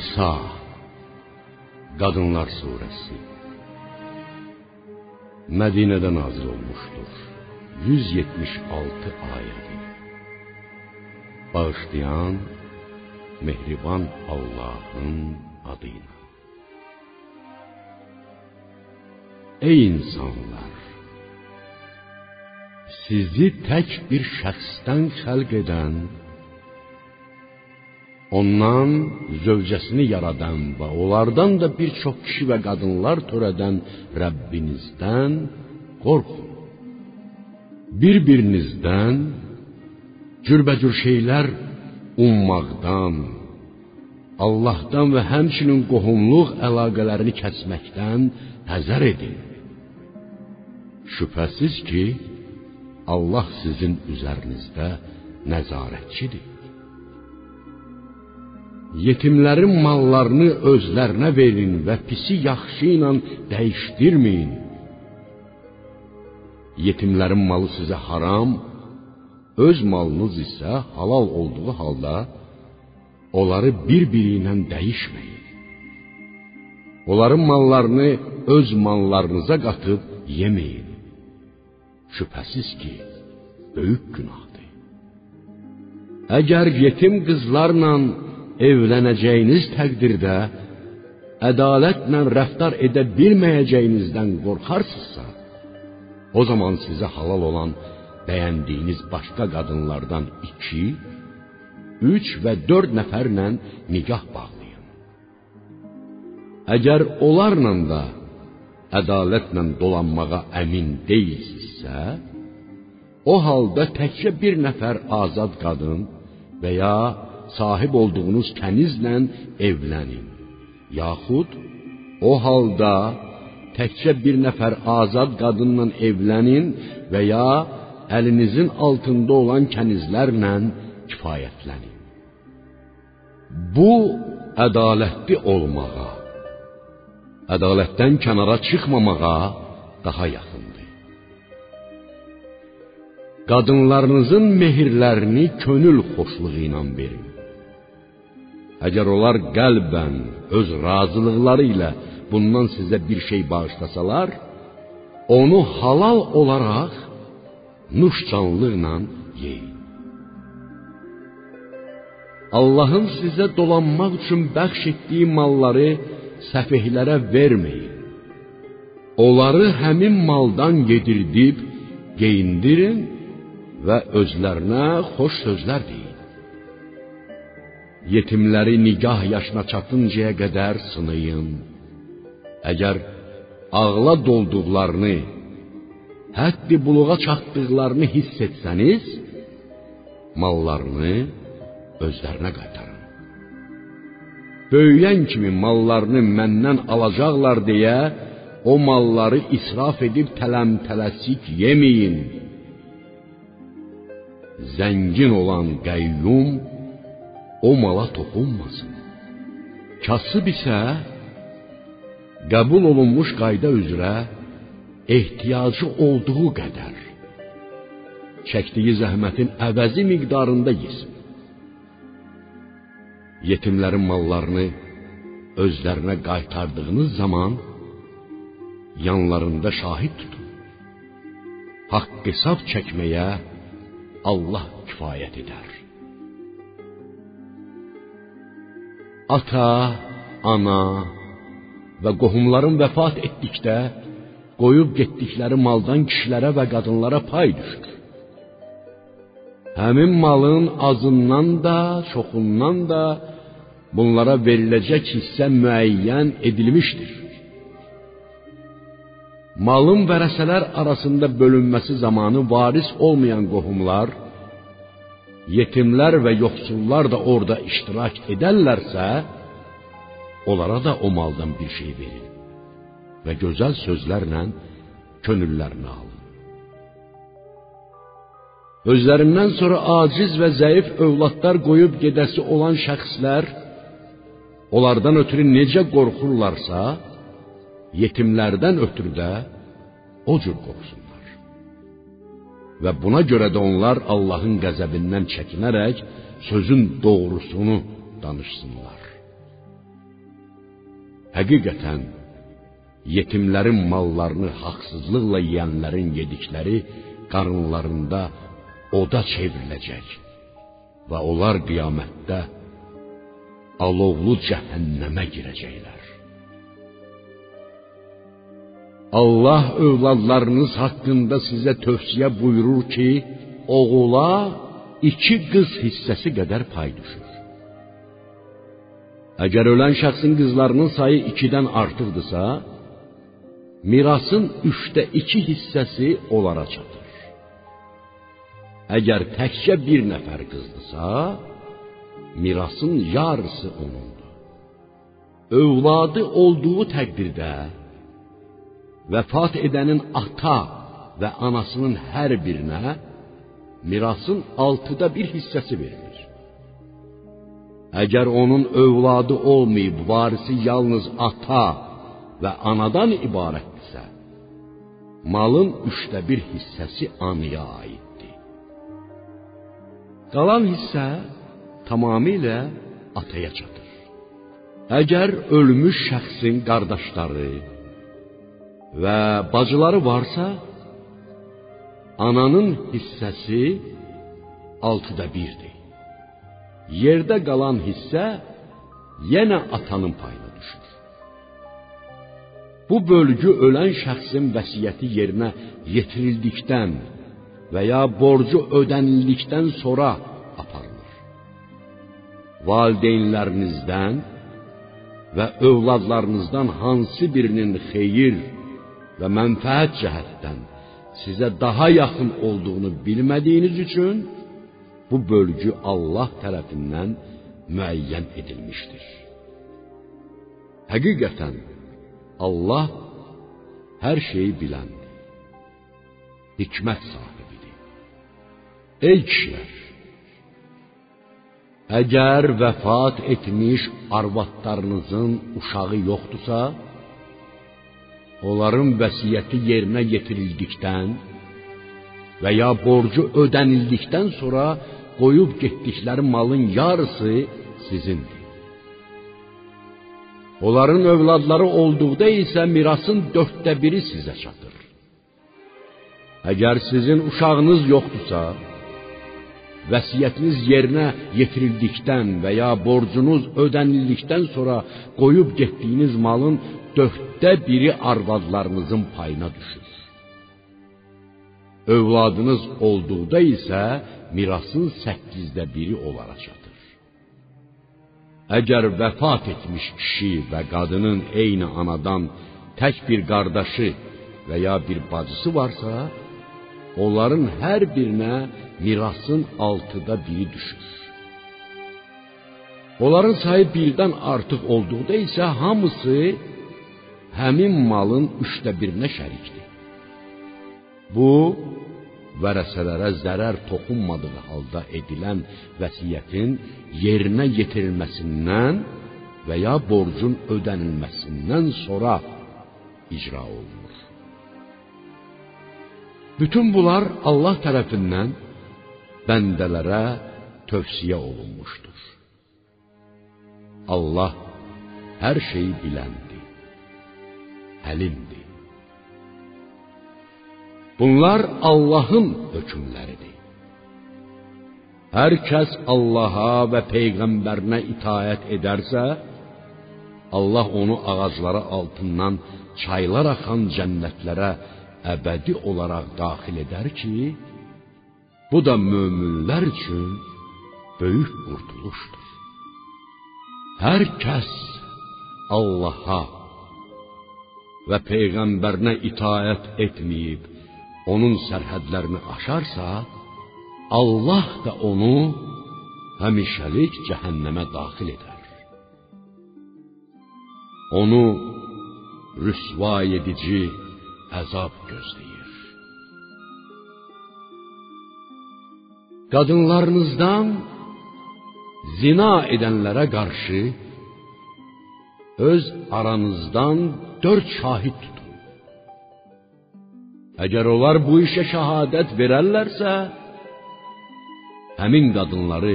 Nisa Qadınlar surəsi Mədinədə nazil olmuşdur. 176 ayədi. Bağışlayan mehriban Allahın adıyla. Ey insanlar! Sizi tək bir şəxsdən xəlq edən Ondan zövcəsini yaradan və onlardan da bir çox kişi və qadınlar törədən Rəbbinizdən qorxun. Bir-birinizdən cürbəcür şeylər ummaqdan, Allahdan və həmçinin qohumluq əlaqələrini kəsməkdən həzər edin. Şübhəsiz ki, Allah sizin üzərinizdə nəzarətçidir. Yetimlərin mallarını özlərinə verin və pisi yaxşı ilə dəyişdirməyin. Yetimlərin malı sizə haram, öz malınız isə halal olduğu halda onları bir-biri ilə dəyişməyin. Onların mallarını öz mallarınıza qatıb yeməyin. Şübhəsiz ki, böyük günahdır. Əgər yetim qızlarla evlənəcəyiniz təqdirdə ədalətlə rəftar edə bilməyəcəyinizdən qorxarsınızsa, o zaman sizə halal olan bəyəndiyiniz başqa qadınlardan iki, üç və dörd nəfərlə nigah bağlayın. Əgər onlarla da ədalətlə dolanmağa əmin deyilsinizsə, o halda təkcə bir nəfər azad qadın və ya sahib olduğunuz kənizlə evlənin. Yaxud o halda təkcə bir nəfər azad qadınla evlənin və ya əlinizin altında olan kənizlərlə kifayətlənin. Bu ədalətli olmağa, ədalətdən kənara çıxmamağa daha yaxındır. Qadınlarınızın mehirlərini könül xoşluğu ilə verin. Əgər onlar qəlbən öz razılıqları ilə bundan sizə bir şey bağışlasalar, onu halal olaraq nuş canlıqla yeyin. Allahın sizə dolanmaq üçün bəxş etdiyi malları səfehlərə verməyin. Onları həmin maldan yedirdib geyindirin və özlərinə xoş sözlər deyin yetimləri nigah yaşına çatıncaya qədər sınayın. Əgər ağla dolduqlarını, həddi buluğa çatdıqlarını hiss etsəniz, mallarını özlərinə qaytarın. Böyüyən kimi mallarını məndən alacaqlar deyə o malları israf edib tələm-tələsik yeməyin. Zəngin olan qəyyum o mala toxunmasın. Kasıb isə qəbul olunmuş qayda üzrə ehtiyacı olduğu qədər çəkdiyi zəhmətin əvəzi miqdarında yesin. Yetimlərin mallarını özlərinə qaytardığınız zaman yanlarında şahid tutun. Haqq hesab çəkməyə Allah kifayət edər. Ata, ana və qohumların vəfat etdikdə qoyub getdikləri maldan kişilərə və qadınlara pay düşür. Həmin malın azından da, çoxundan da bunlara veriləcək hissə müəyyən edilmişdir. Malın vərəsələr arasında bölünməsi zamanı varis olmayan qohumlar yetimlər və yoxsullar da orada iştirak edərlərsə, onlara da o maldan bir şey verin və gözəl sözlərlə könüllərini alın. Özlərindən sonra aciz və zəif övladlar qoyub gedəsi olan şəxslər onlardan ötürü necə qorxurlarsa, yetimlərdən ötürü də o cür qorxsun və buna görə də onlar Allahın qəzəbindən çəkinərək sözün doğrusunu danışsınlar. Həqiqətən yetimlərin mallarını haqsızlıqla yeyənlərin yedikləri qarınlarında oda çevriləcək və onlar qiyamətdə alovlu cəhənnəmə girəcəklər. Allah övladlarınız haqqında sizə tövsiyə buyurur ki, oğula iki qız hissəsi qədər pay düşür. Əgər ölən şəxsin qızlarının sayı ikidən artıqdırsa, mirasın üçdə iki hissəsi onlara çatır. Əgər təkcə bir nəfər qızdırsa, mirasın yarısı onundur. Övladı olduğu təqdirdə vəfat edənin ata və anasının hər birinə mirasın altıda bir hissəsi verilir. Əgər onun övladı olmayıb, varisi yalnız ata və anadan ibarətdirsə, malın üçdə bir hissəsi anaya aiddir. Qalan hissə tamamilə ataya çatır. Əgər ölmüş şəxsin qardaşları və bacıları varsa, ananın hissəsi altıda birdir. Yerdə qalan hissə yenə atanın payına düşür. Bu bölgü ölən şəxsin vəsiyyəti yerinə yetirildikdən və ya borcu ödənildikdən sonra aparılır. Valideynlərinizdən və övladlarınızdan hansı birinin xeyir və mənfəət cəhətdən sizə daha yaxın olduğunu bilmədiyiniz üçün bu bölgü Allah tərəfindən müəyyən edilmişdir. Həqiqətən Allah hər şeyi biləndir. Hikmət sahibidir. Ey kişilər, əgər vəfat etmiş arvadlarınızın uşağı yoxdursa, onların vəsiyyəti yerinə yetirildikdən və ya borcu ödənildikdən sonra qoyub getdikləri malın yarısı sizindir. Onların övladları olduqda isə mirasın dörddə biri sizə çatır. Əgər sizin uşağınız yoxdursa, vəsiyyətiniz yerinə yetirildikdən və ya borcunuz ödənildikdən sonra qoyub getdiyiniz malın dörddə biri arvadlarınızın payına düşür. Övladınız olduqda isə mirasın səkkizdə biri onlara çatır. Əgər vəfat etmiş kişi və qadının eyni anadan tək bir qardaşı və ya bir bacısı varsa, onların hər birinə mirasın altıda biri düşür. Onların sayı birdən artıq olduqda isə hamısı həmin malın üçdə birinə şərikdir. Bu vərəsələrə zərər toxunmadığı halda edilən vəsiyyətin yerinə yetirilməsindən və ya borcun ödənilməsindən sonra icra olunur. Bütün bunlar Allah tərəfindən bəndələrə tövsiyə olunmuşdur. Allah hər şeyi biləndir, həlimdir. Bunlar Allahın hökmləridir. Hər kəs Allaha və peyğəmbərinə itaət edərsə, Allah onu ağacları altından çaylar axan cənnətlərə əbədi olaraq daxil edər ki, bu da möminlər üçün böyük qurtuluşdur. Hər kəs Allaha və peyğəmbərinə itaət etməyib, onun sərhədlərini aşarsa, Allah da onu həmişəlik cəhənnəmə daxil edər. Onu rüsva edici əzab gözləyir. Qadınlarınızdan zina edənlərə qarşı öz aranızdan dörd şahid tutun. Əgər onlar bu işə şahadət verərlərsə, həmin qadınları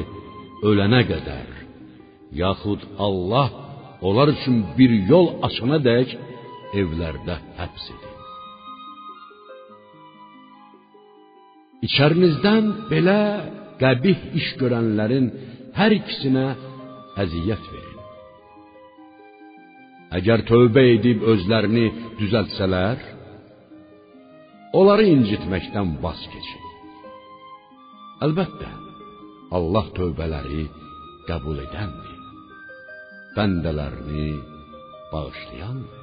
ölənə qədər, yaxud Allah onlar üçün bir yol açana dək evlərdə həbs edin. İçərinizdən belə qəbih iş görənlərin hər ikisinə əziyyət verin. Əgər tövbə edib özlərini düzəltsələr, onları incitməkdən vaz keçin. Əlbəttə, Allah tövbələri qəbul edəndir. Bəndələrini bağışlayandır.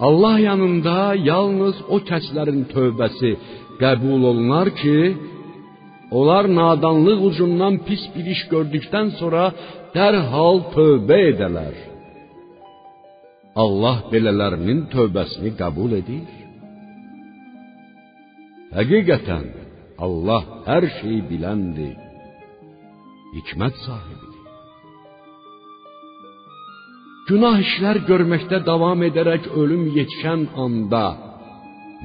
Allah yanında yalnız o kəslərin tövbəsi qəbul olunar ki, onlar nadanlıq ucundan pis bir iş gördükdən sonra dərhal tövbə edələr. Allah belələrinin tövbəsini qəbul edir. Həqiqətən Allah hər şeyi biləndir, hikmət sahibidir. Günah işlər görməkdə davam edərək ölüm yetişən anda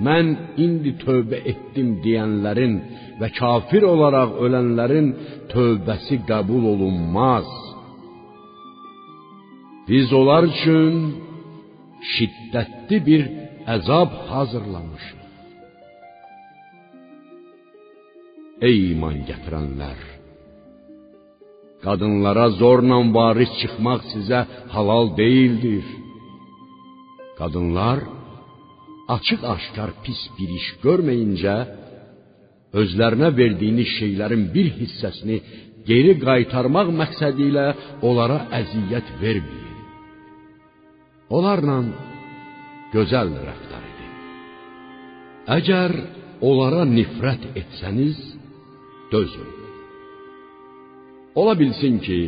mən indi tövbə etdim deyənlərin və kafir olaraq ölənlərin tövbəsi qəbul olunmaz. Biz onlar üçün şiddətli bir əzab hazırlamışıq. Ey iman gətirənlər! Qadınlara zorla varis çıxmaq sizə halal deyildir. Qadınlar açıq-aşkar pis bir iş görməyincə özlərinə verdiyiniz şeylərin bir hissəsini geri qaytarmaq məqsədi ilə onlara əziyyət verməyin. Onlarla gözəl rəftar edin. Əgər onlara nifrət etsəniz, dözün. Ola bilsin ki,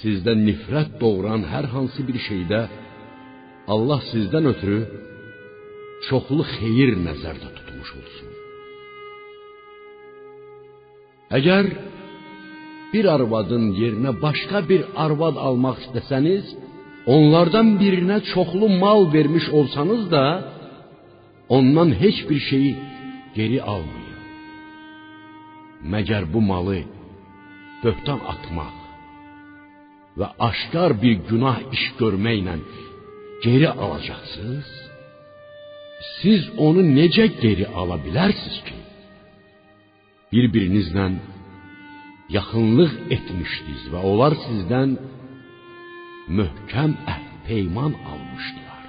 sizdə nifrət doğuran hər hansı bir şeydə Allah sizdən ötürü çoxlu xeyir nəzərdə tutmuş olsun. Əgər bir arvadın yerinə başqa bir arvad almaq istəsəniz, onlardan birinə çoxlu mal vermiş olsanız da, ondan heç bir şeyi geri almayın. Məgər bu malı böhtan atmaq və aşkar bir günah iş görməklə geri alacaqsınız? Siz onu necə geri ala bilərsiniz ki? Bir-birinizlə yaxınlıq etmişdiniz və onlar sizdən möhkəm əhd peyman almışdılar.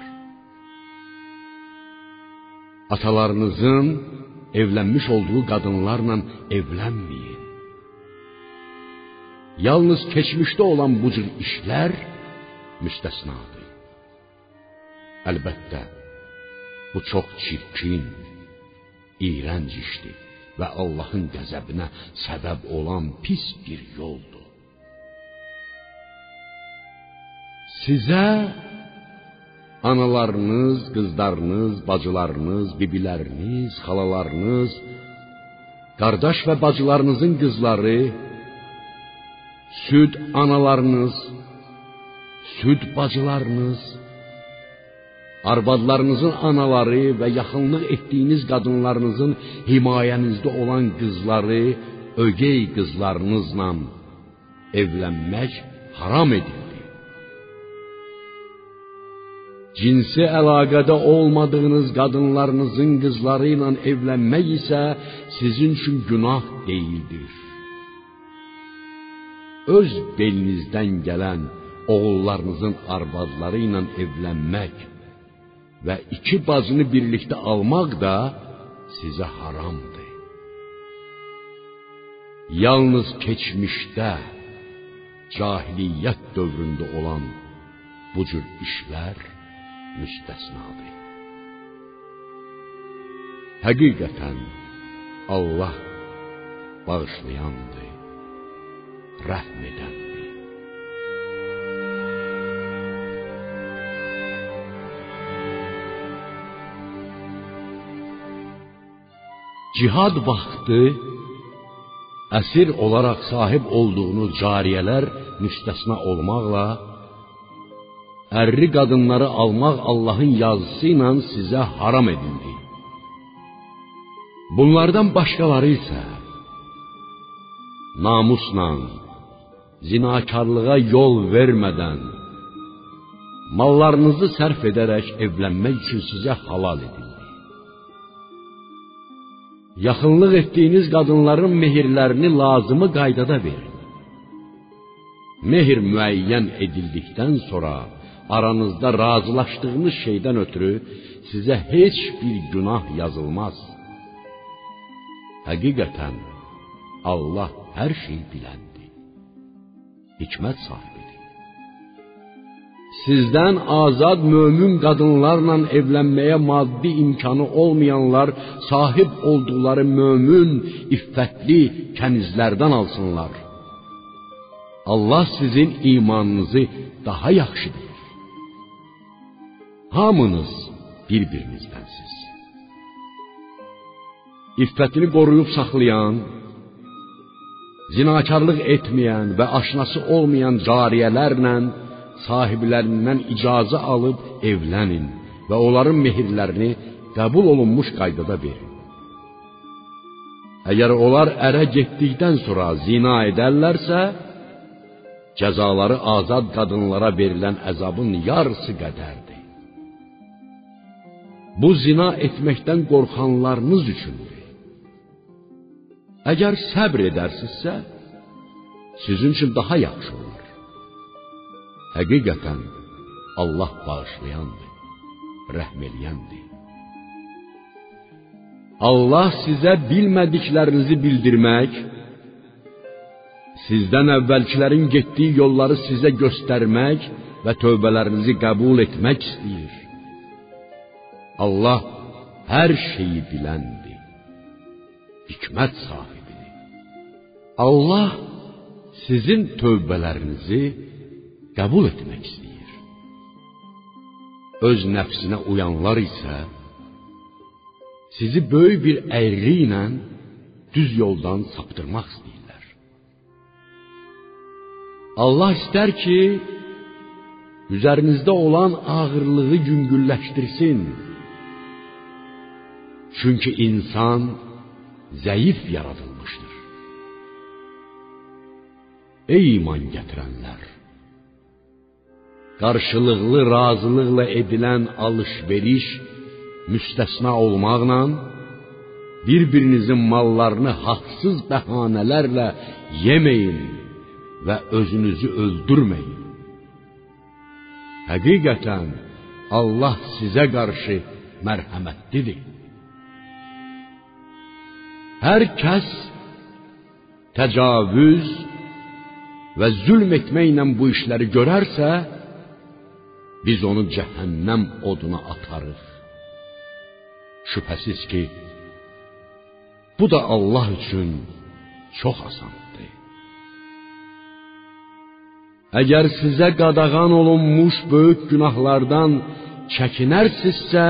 Atalarınızın evlənmiş olduğu qadınlarla evlənməyin. Yalnız keçmişdə olan bu cür işlər müstəsnadır. Əlbəttə, bu çox çirkin, iyrənc işdir və Allahın qəzəbinə səbəb olan pis bir yoldur. Sizə analarınız, qızlarınız, bacılarınız, bibiləriniz, xalalarınız, qardaş və bacılarınızın qızları, süd analarınız, süd bacılarınız, arvadlarınızın anaları və yaxınlıq etdiyiniz qadınlarınızın himayənizdə olan qızları, ögey qızlarınızla evlənmək haram edildi. Cinsi əlaqədə olmadığınız qadınlarınızın qızları ilə evlənmək isə sizin üçün günah deyildir. Öz belinizdən gələn oğullarınızın arvadları ilə evlənmək və iki bacını birlikdə almaq da sizə haramdır. Yalnız keçmişdə cahiliyyət dövründə olan bu cür işlər müstəsnadır. Həqiqətən Allah bağışlayandır, rəhm edəndir. cihad vaxtı əsir olaraq sahib olduğunuz cariyələr müstəsna olmaqla ərli qadınları almaq Allahın yazısı ilə sizə haram edildi. Bunlardan başqaları isə namusla, zinakarlığa yol vermədən mallarınızı sərf edərək evlənmək üçün sizə halal edildi. Yaxınlıq etdiyiniz qadınların mehirlərini lazımı qaydada verin. Mehir müəyyən edildikdən sonra aranızda razılaşdığınız şeydən ötürü sizə heç bir günah yazılmaz. Həqiqətən Allah hər şeyi biləndir. Hikmət sahibidir. Sizdən azad mömin qadınlarla evlənməyə maddi imkanı olmayanlar sahib olduqları mömin, iffətli kənizlərdən alsınlar. Allah sizin imanınızı daha yaxşı bilir. Hamınız bir-birinizdənsiz. İffətini qoruyub saxlayan, zinakarlıq etməyən və aşnası olmayan cariyələrlə sahiblərindən icazə alıb evlənin və onların mehirlərini qəbul olunmuş qaydada verin. Əgər onlar ərə getdikdən sonra zina edərlərsə, cəzaları azad qadınlara verilən əzabın yarısı qədərdir. Bu zina etməkdən qorxanlarınız üçündür. Əgər səbr edərsinizsə, sizin üçün daha yaxşı olar. Həqiqətən Allah bağışlayandır, rəhm eləyəndir. Allah sizə bilmədiklərinizi bildirmək, sizdən əvvəlkilərin getdiyi yolları sizə göstərmək və tövbələrinizi qəbul etmək istəyir. Allah hər şeyi biləndir. Hikmət sahibidir. Allah sizin tövbələrinizi qəbul etmək istəyir. Öz nəfsinə uyanlar isə sizi böyük bir əyri ilə düz yoldan saptırmaq istəyirlər. Allah istər ki, üzərinizdə olan ağırlığı yüngülləşdirsin. Çünki insan zəif yaradılmışdır. Ey iman gətirənlər! qarşılıqlı razılıqla edilən alış-veriş müstəsna olmaqla bir-birinizin mallarını haqsız bəhanələrlə yeməyin və özünüzü öldürməyin. Həqiqətən Allah sizə qarşı mərhəmətlidir. Hər kəs təcavüz və zülm etməklə bu işləri görərsə, biz onu cəhənnəm oduna atarıq. Şübhəsiz ki, bu da Allah üçün çox asandır. Əgər sizə qadağan olunmuş böyük günahlardan çəkinərsinizsə,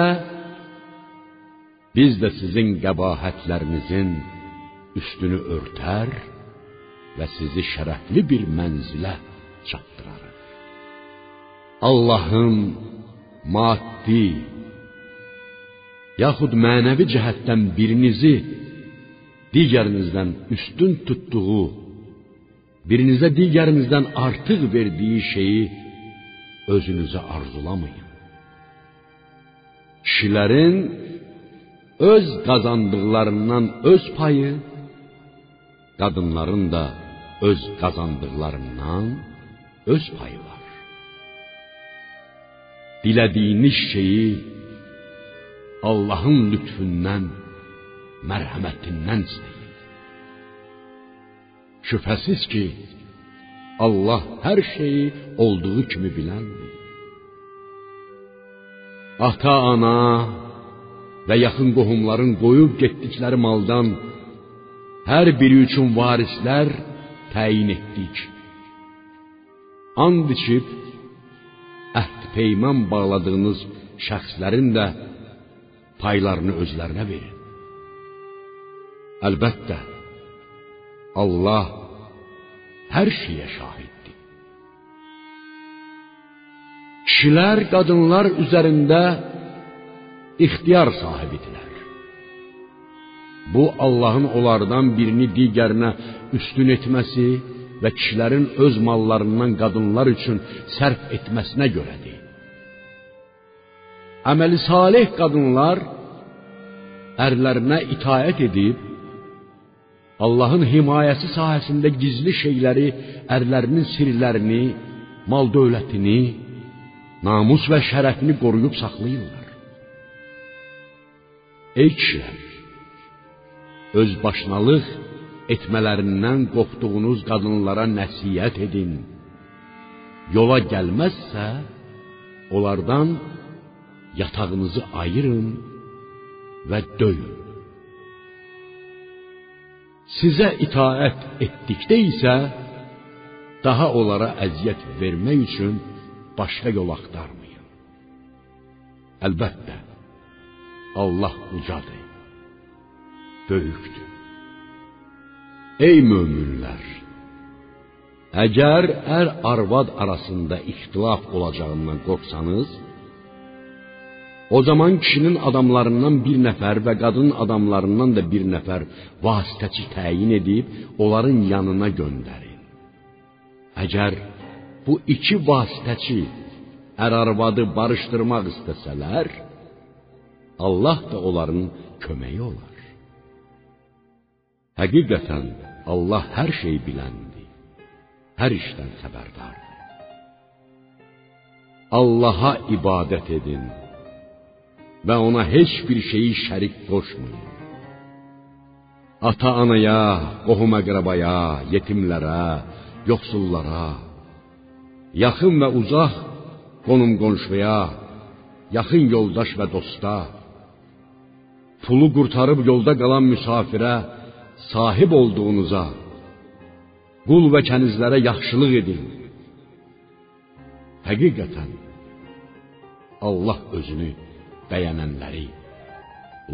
biz də sizin qəbahətlərinizin üstünü örtər və sizi şərəfli bir mənzilə çatdırarıq. Allahın maddi yaxud mənəvi cəhətdən birinizi digərinizdən üstün tutduğu, birinizə digərinizdən artıq verdiyi şeyi özünüzə arzulamayın. Kişilərin öz qazandıqlarından öz payı, qadınların da öz qazandıqlarından öz payı var. dilədiyiniz şeyi Allahın lütfündən, mərhəmətindən istəyin. Şübhəsiz ki, Allah hər şeyi olduğu kimi biləndir. Ata, ana və yaxın qohumların qoyub getdikləri maldan hər biri üçün varislər təyin etdik. And içib əhd peyman bağladığınız şəxslərin də paylarını özlərinə verin. Əlbəttə, Allah hər şeyə şahiddir. Kişilər qadınlar üzərində ixtiyar sahibidirlər. Bu Allahın onlardan birini digərinə üstün etməsi və kişilərin öz mallarından qadınlar üçün sərf etməsinə görədir. Əməli salih qadınlar ərlərinə itaət edib Allahın himayəsi sahəsində gizli şeyləri, ərlərinin sirlərini, mal dövlətini, namus və şərəfini qoruyub saxlayırlar. Ey kişilər, öz başınalıq etmələrindən qorxduğunuz qadınlara nəsihət edin. Yola gəlməzsə, onlardan yatağınızı ayırın və döyün. Sizə itaət etdikdə isə daha onlara əziyyət vermək üçün başqa yol axtarmayın. Əlbəttə, Allah ucadır, böyükdür. Ey möminlər! Əgər ər arvad arasında ixtilaf olacağından qorxsanız, o zaman kişinin adamlarından bir nəfər və qadın adamlarından da bir nəfər vasitəçi təyin edib onların yanına göndərin. Əgər bu iki vasitəçi ər arvadı barışdırmaq istəsələr, Allah da onların köməyi olar. Həqiqətən Allah hər şey biləndir. Hər işdən xəbərdardır. Allaha ibadət edin və ona heç bir şeyi şərik qoşmayın. Ata-anaya, qohum-əqrabaya, yetimlərə, yoxsullara, yaxın və uzaq qonum-qonşuya, yaxın yoldaş və dosta, pulu qurtarıb yolda qalan müsafirə sahib olduğunuza, qul və kənizlərə yaxşılıq edin. Həqiqətən Allah özünü bəyənənləri,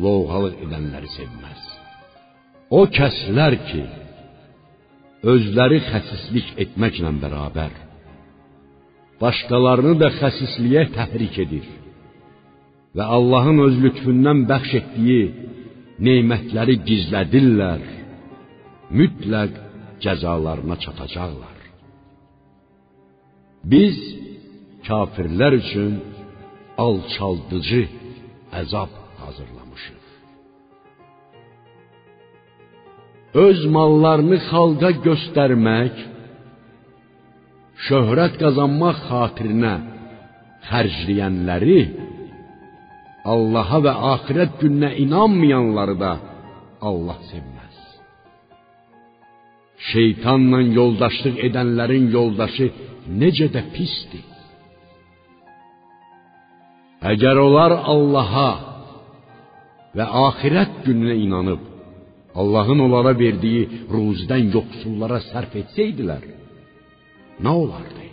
lovğalıq edənləri sevməz. O kəslər ki, özləri xəsislik etməklə bərabər başqalarını da xəsisliyə təhrik edir və Allahın öz lütfündən bəxş etdiyi nemətləri gizlədirlər, mütləq cəzalarına çatacaqlar. Biz kafirlər üçün alçaldıcı əzab hazırlamışıq. Öz mallarını xalqa göstərmək, şöhrət qazanmaq xatirinə xərcləyənləri Allaha və axirət gününə inanmayanları da Allah sevməz. Şeytanla yoldaşlıq edənlərin yoldaşı necə də pisdir. Əgər onlar Allaha və axirət gününə inanıb, Allahın onlara verdiyi ruzdən yoxsullara sərf etsəydilər, nə olardı?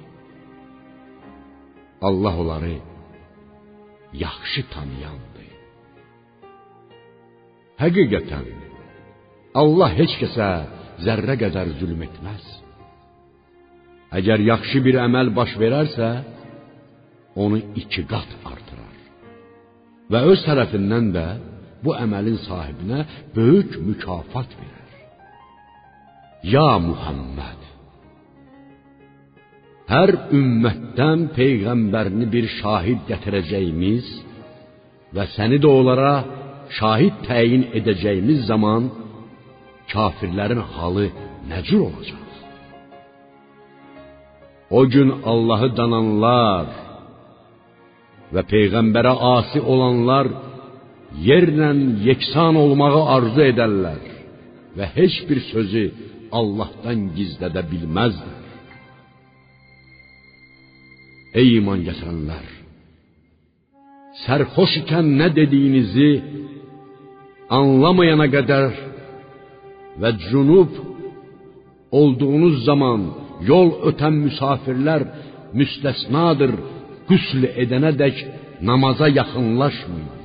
Allah onları yaxşı tanıyandır. Həqiqətən Allah heç kəsə zərrə qədər zülm etməz. Əgər yaxşı bir əməl baş verərsə, onu iki qat artırar. Və öz tərəfindən də bu əməlin sahibinə böyük mükafat verər. Ya Muhammed hər ümmətdən peyğəmbərini bir şahid gətirəcəyimiz və səni də onlara şahid təyin edəcəyimiz zaman kafirlərin halı nə cür olacaq? O gün Allahı dananlar və peyğəmbərə asi olanlar yerlə yeksan olmağı arzu edərlər və heç bir sözü Allahdan gizlədə bilməzlər. Ey iman gətirənlər! Sərxoş ikən nə dediyinizi anlamayana qədər və cünub olduğunuz zaman yol ötən müsafirlər müstəsnadır, qüsl edənədək namaza yaxınlaşmayın.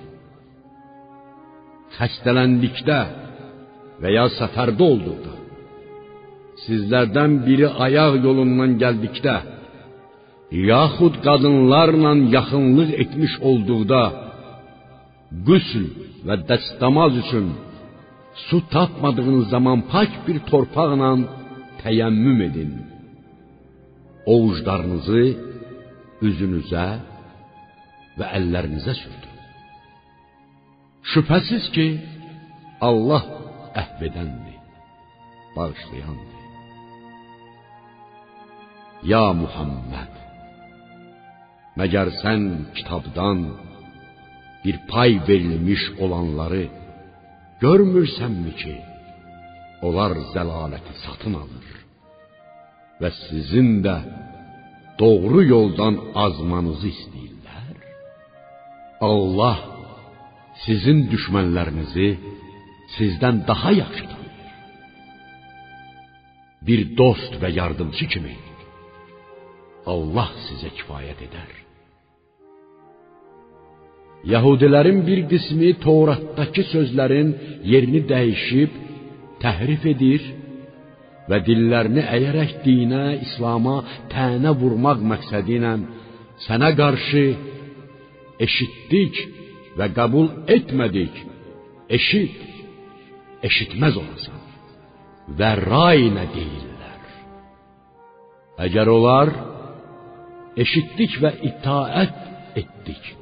Xəstələndikdə və ya səfərdə olduqda, sizlərdən biri ayaq yolundan gəldikdə, yaxud qadınlarla yaxınlıq etmiş olduqda qüsl və dəstəmaz üçün su tapmadığınız zaman pak bir torpaqla təyəmmüm edin. Ovuclarınızı üzünüzə və əllərinizə sürtün. Şübhəsiz ki, Allah əhv edəndir, bağışlayandır. Ya Muhammed, məgər sən kitabdan bir pay verilmiş olanları görmürsənmi ki, onlar zəlaləti satın alır və sizin də doğru yoldan azmanızı istəyirlər? Allah sizin düşmənlərinizi sizdən daha yaxşı tanıyır. Bir dost və yardımcı kimi Allah sizə kifayət edər. Yahudilərin bir qismi Tövratdakı sözlərin yerini dəyişib təhrif edir və dillərini əyərək dinə, İslam'a tənə vurmaq məqsədi ilə sənə qarşı eşitdik və qəbul etmədik. Eşit, eşitməz olasan. Və rayinə deyirlər. Əgər onlar eşitdik və itaət etdik.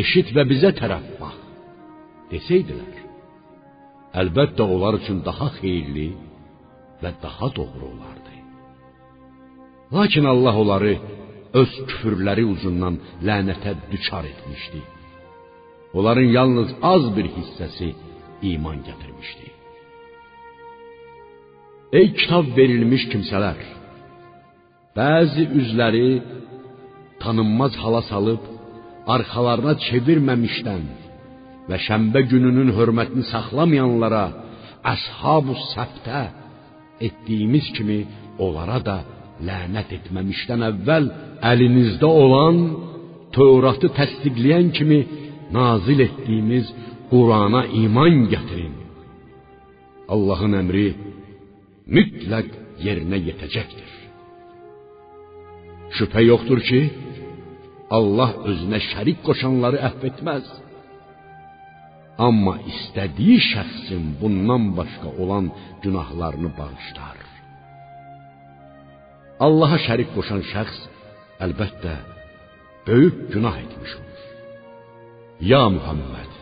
Eşit və bizə tərəf bax desəydilər. Əlbəttə onlar üçün daha xeyirli və daha doğru olardı. Lakin Allah onları öz küfürləri ucundan lənətə düçar etmişdi. Onların yalnız az bir hissəsi iman gətirmişdi. Ey kitab verilmiş kimsələr, bəzi üzləri tanınmaz hala salıb arxalarına çevirməmişdən və şənbə gününün hörmətini saxlamayanlara əshabu səbtə etdiyimiz kimi onlara da lənət etməmişdən əvvəl əlinizdə olan Tövratı təsdiqləyən kimi nazil etdiyimiz Qurana iman gətirin. Allahın əmri mütləq yerinə yetəcəkdir. Şübhə yoxdur ki, Allah özünə şərik qoşanları əfv etməz. Amma istədiyi şəxsin bundan başqa olan günahlarını bağışlar. Allaha şərik qoşan şəxs əlbəttə böyük günah etmiş olur. Ya Muhammed,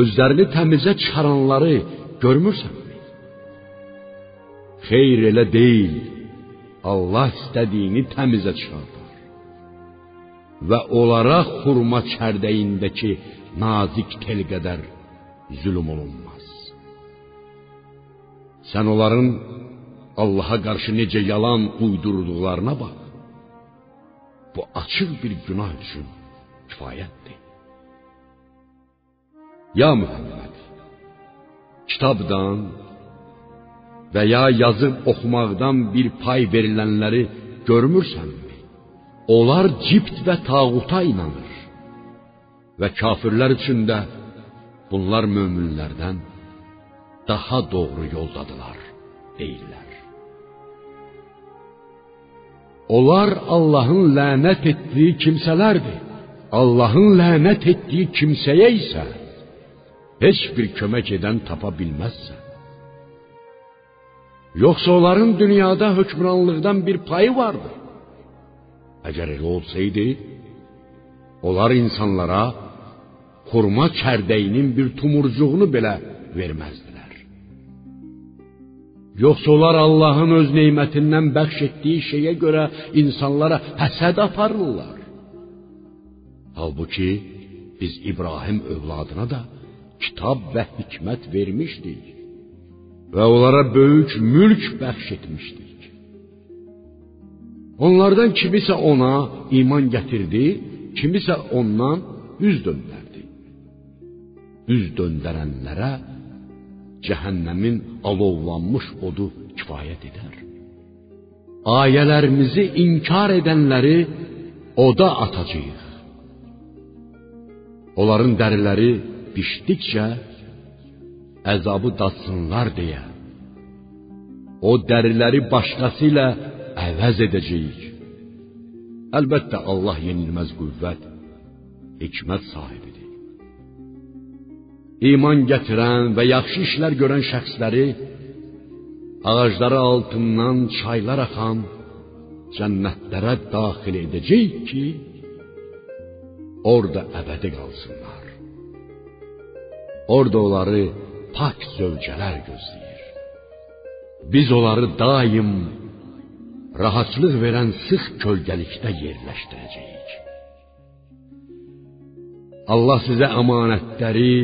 özlərini təmizə çıxaranları görmürsənmi? Xeyr elə deyil. Allah istədiyini təmizə çıxardar. Və onlara xurma çərdəyindəki nazik tel qədər zülm olunmaz. Sən onların Allaha qarşı necə yalan uydurduqlarına bax. Bu açıq bir günah üçün kifayətdir. Ya Muhammed, kitabdan və ya yazıb oxumaqdan bir pay verilənləri görmürsənmi? Onlar cibt və tağuta inanır. Və kafirlər üçün də bunlar möminlərdən daha doğru yoldadılar deyirlər. Onlar Allahın lənət etdiyi kimsələrdir. Allahın lənət etdiyi kimsəyə isə heç bir kömək edən tapa bilməzsən. Yoxsa onların dünyada hökmranlıqdan bir payı vardı. Əgər elə olsaydı, onlar insanlara xurma çərdəyinin bir tumurcuğunu belə verməzdilər. Yoxsa onlar Allahın öz nemətindən bəxş etdiyi şeyə görə insanlara həsəd aparırlar. Halbuki biz İbrahim övladına da kitab və hikmət vermişdik və onlara böyük mülk bəxş etmişdik. Onlardan kimisə ona iman gətirdi, kimisə ondan üz döndərdi. Üz döndərənlərə cəhənnəmin alovlanmış odu kifayət edər. Ayələrimizi inkar edənləri oda atacağıq. Onların dəriləri bişdikcə əzabı datsınlar deyə o dəriləri başqası ilə əvəz edəcəyik. Əlbəttə Allah yenilməz qüvvət, hikmət sahibidir. İman gətirən və yaxşı işlər görən şəxsləri ağacları altından çaylar axan cənnətlərə daxil edəcək ki, orada əbədi qalsınlar. Orada onları pak zövcələr gözləyir. Biz onları daim rahatlıq verən sıx kölgəlikdə yerləşdirəcəyik. Allah sizə əmanətləri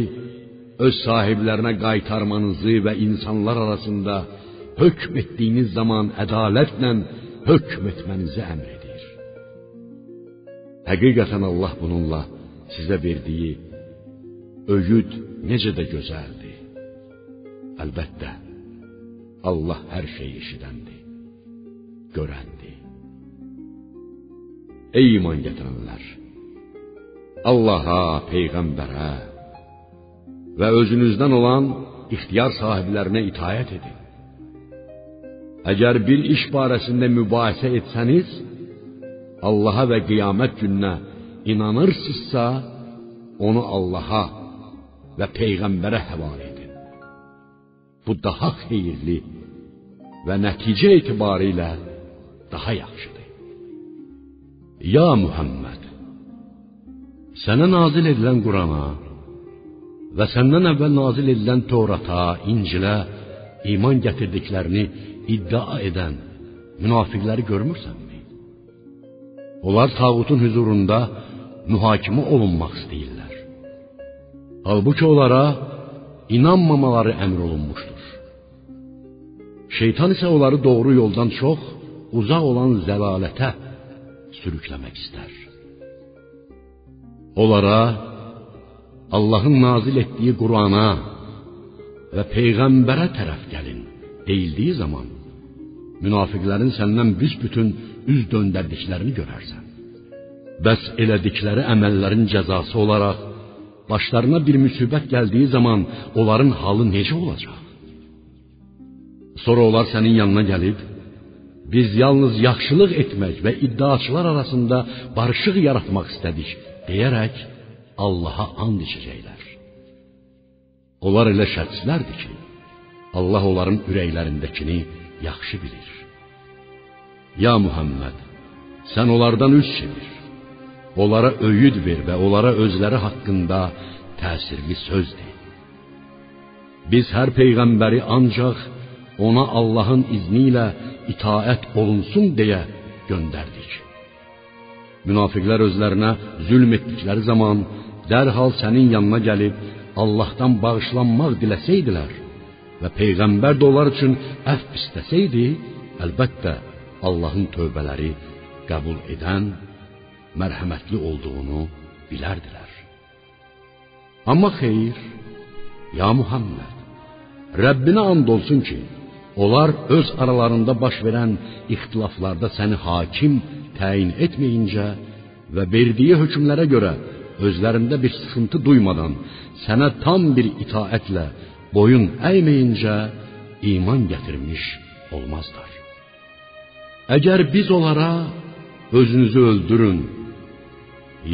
öz sahiblərinə qaytarmanızı və insanlar arasında hökm etdiyiniz zaman ədalətlə hökm etmənizi əmr edir. Həqiqətən Allah bununla sizə verdiyi öyüd necə də gözəldir. Əlbəttə, Allah hər şeyi eşidəndir, görəndir. Ey iman gətirənlər! Allaha, peyğəmbərə və özünüzdən olan ixtiyar sahiblərinə itayət edin. Əgər bir iş barəsində mübahisə etsəniz, Allaha və qiyamət gününə inanırsınızsa, onu Allaha və peyğəmbərə həvalə edin. Bu daha xeyirli və nəticə etibarilə daha yaxşıdır. Ya Muhammed, sənə nazil edilən Qurana və səndən əvvəl nazil edilən Tevrata, İncilə iman gətirdiklərini iddia edən münafiqləri görmürsənmi? Onlar tağutun huzurunda mühakimə olunmaq istəyirlər. Halbuki onlara inanmamaları əmr olunmuşdur. Şeytan isə onları doğru yoldan çox uzaq olan zəlalətə sürükləmək istər. Onlara Allahın nazil etdiyi Qurana və peyğəmbərə tərəf gəlin deyildiyi zaman münafiqlərin səndən büsbütün üz döndərdiklərini görərsən. Bəs elədikləri əməllərin cəzası olaraq başlarına bir müsibət gəldiyi zaman onların halı necə olacaq? Sonra onlar sənin yanına gəlib, biz yalnız yaxşılıq etmək və iddiaçılar arasında barışıq yaratmaq istədik deyərək Allaha and içəcəklər. Onlar elə şərtsizlərdir ki, Allah onların ürəklərindəkini yaxşı bilir. Ya Muhammed, sən onlardan üz çevir. Onlara öyüd ver və onlara özləri haqqında təsirli söz de. Biz hər peyğəmbəri ancaq ona Allahın izni ilə itaət olunsun deyə göndərdik. Münafiqlər özlərinə zülm etdikləri zaman dərhal sənin yanına gəlib Allahdan bağışlanmaq diləsəydilər və peyğəmbər də onlar üçün əfv istəsəydi, əlbəttə Allahın tövbələri qəbul edən, mərhəmətli olduğunu bilərdilər. Amma xeyr, ya Muhammed, Rəbbinə and olsun ki, onlar öz aralarında baş verən ixtilaflarda səni hakim təyin etməyincə və verdiyi hökmlərə görə özlərində bir sıxıntı duymadan sənə tam bir itaətlə boyun əyməyincə iman gətirmiş olmazlar. Əgər biz onlara özünüzü öldürün,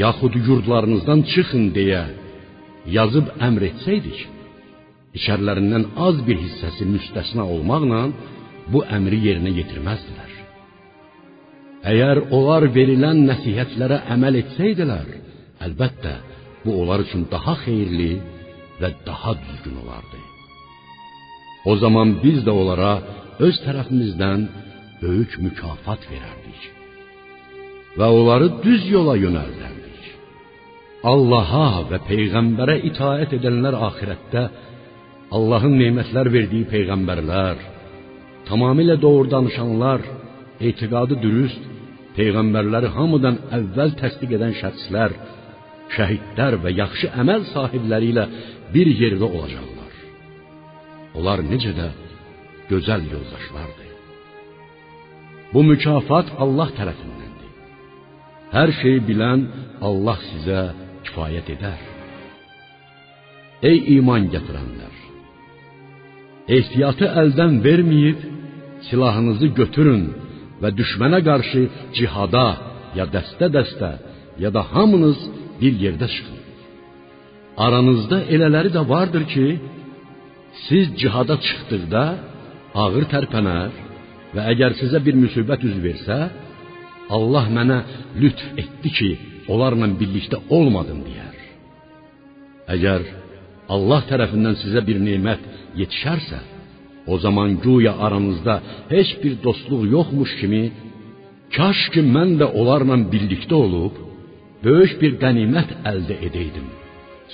yaxud yurdlarınızdan çıxın deyə yazıb əmr etsəydik, içərilərindən az bir hissəsi müstəsna olmaqla bu əmri yerinə yetirməzdilər. Əgər onlar verilən nəsihətlərə əməl etsəydilər, əlbəttə bu onlar üçün daha xeyirli və daha düzgün olardı. O zaman biz də onlara öz tərəfimizdən böyük mükafat verərdik və onları düz yola yönəldərdik. Allaha və peyğəmbərə itaat edənlər axirətdə Allahın nemətlər verdiyi peyğəmbərlər, tamamilə doğru danışanlar, etiqadı dürüst, peyğəmbərləri hamıdan əvvəl təsdiq edən şəxslər, şəhidlər və yaxşı əməl sahibləri ilə bir yerdə olacaqlar. Onlar necə də gözəl yoldaşlardır. Bu mükafat Allah tərəfindəndir. Hər şeyi bilən Allah sizə kifayət edər. Ey iman gətirənlər! Ehtiyatı əldən verməyib silahınızı götürün və düşmənə qarşı cihada ya dəstə-dəstə ya da hamınız bir yerdə çıxın. Aranızda elələri də vardır ki, siz cihada çıxdıqda ağır tərpənər və əgər sizə bir müsibət üz versə, Allah mənə lütf etdi ki, onlarla birlikdə olmadım deyər. Əgər Allah tərəfindən sizə bir nemət yetişərsə, o zaman güya aranızda heç bir dostluq yoxmuş kimi, kaş ki mən də onlarla birlikdə olub böyük bir qənimət əldə edəydim,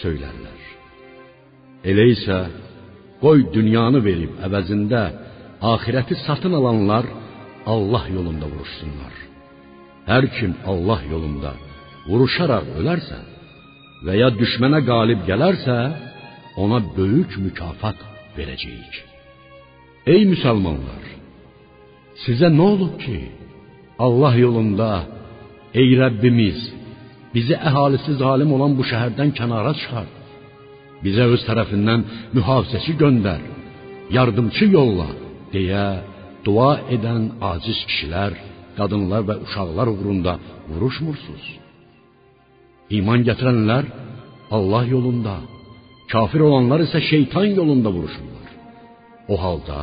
söylərlər. Elə isə qoy dünyanı verib əvəzində axirəti satın alanlar Allah yolunda vuruşsunlar. Hər kim Allah yolunda vuruşaraq ölərsə və ya düşmənə qalib gələrsə, ona böyük mükafat verəcəyik. Ey müsəlmanlar, sizə nə olub ki, Allah yolunda ey Rəbbimiz bizi əhalisi zalim olan bu şəhərdən kənara çıxart. Bizə öz tərəfindən mühafizəçi göndər, yardımçı yolla deyə dua edən aciz kişilər, qadınlar və uşaqlar uğrunda vuruşmursuz. İman gətirənlər Allah yolunda, kafir olanlar isə şeytan yolunda vuruşurlar. O halda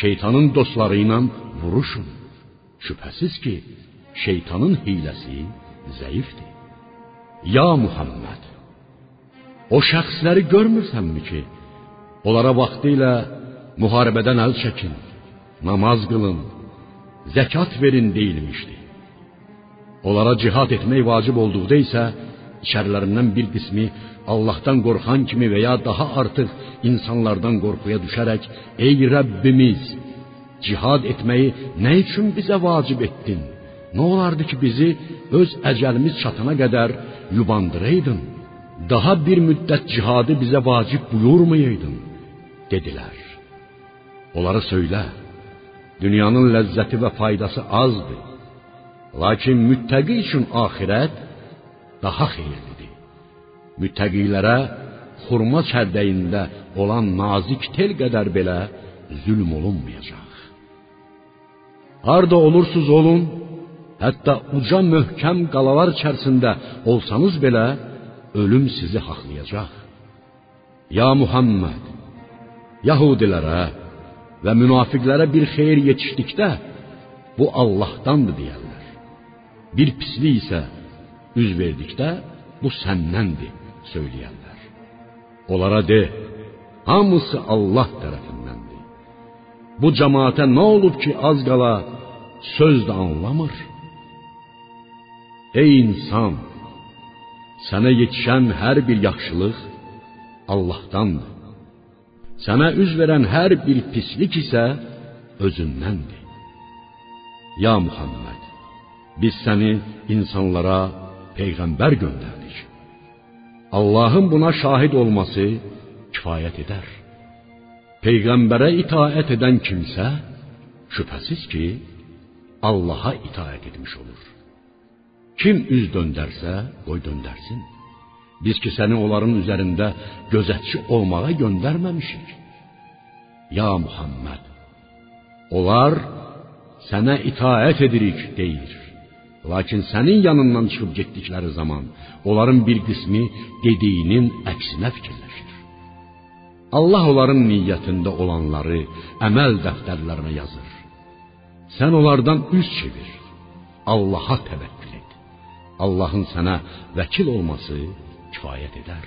şeytanın dostları ilə vuruşun. Şübhəsiz ki, şeytanın hiləsi zəifdir. Ya Muhammed, o şəxsləri görmürsənmi ki, onlara vaxtilə müharibədən əl çəkin, namaz qılın, zəkat verin deyilmişdi. Onlara cihad etmək vacib olduqda isə içərilərindən bir qismi Allahdan qorxan kimi və ya daha artıq insanlardan qorxuya düşərək ey Rəbbimiz cihad etməyi nə üçün bizə vacib etdin? Nə olardı ki bizi öz əcəlimiz çatana qədər yubandıraydın? Daha bir müddət cihadı bizə vacib buyurmayaydın, dedilər. Onlara söylə, dünyanın ləzzəti və faydası azdır. Lakin müttəqi üçün axirət daha xeyirlidir. Müttəqilərə xurma çərdəyində olan nazik tel qədər belə zülm olunmayacaq. Harda olursuz olun, hətta uca möhkəm qalalar içərisində olsanız belə ölüm sizi haqlayacaq. Ya Muhammed, Yahudilərə və münafiqlərə bir xeyir yetişdikdə bu Allahdandır deyərlər. Bir pislik isə üz verdikdə bu səndəndir söyləyərlər. Onlara de, hamısı Allah tərəfindəndir. Bu cemaate nə olub ki, az qala söz də anlamır? Ey insan, sənə yetişən hər bir yaxşılıq Allahdandır. Sənə üz verən hər bir pislik isə özündəndir. Ya Muhammed, biz səni insanlara peyğəmbər göndərdik. Allahın buna şahid olması kifayət edər. Peyğəmbərə itaət edən kimsə şübhəsiz ki, Allaha itaət etmiş olur. Kim üz döndərsə, qoy döndərsin. Biz ki səni onların üzərində gözətçi olmağa göndərməmişik. Ya Muhammed, onlar sənə itaət edirik deyir. Lakin sənin yanından çıxıb getdikləri zaman onların bir qismi dediyinin əksinə fikirləşir. Allah onların niyyətində olanları əməl dəftərlərinə yazır. Sən onlardan üz çevir. Allaha təvəkkül et. Allahın sənə vəkil olması kifayət edər.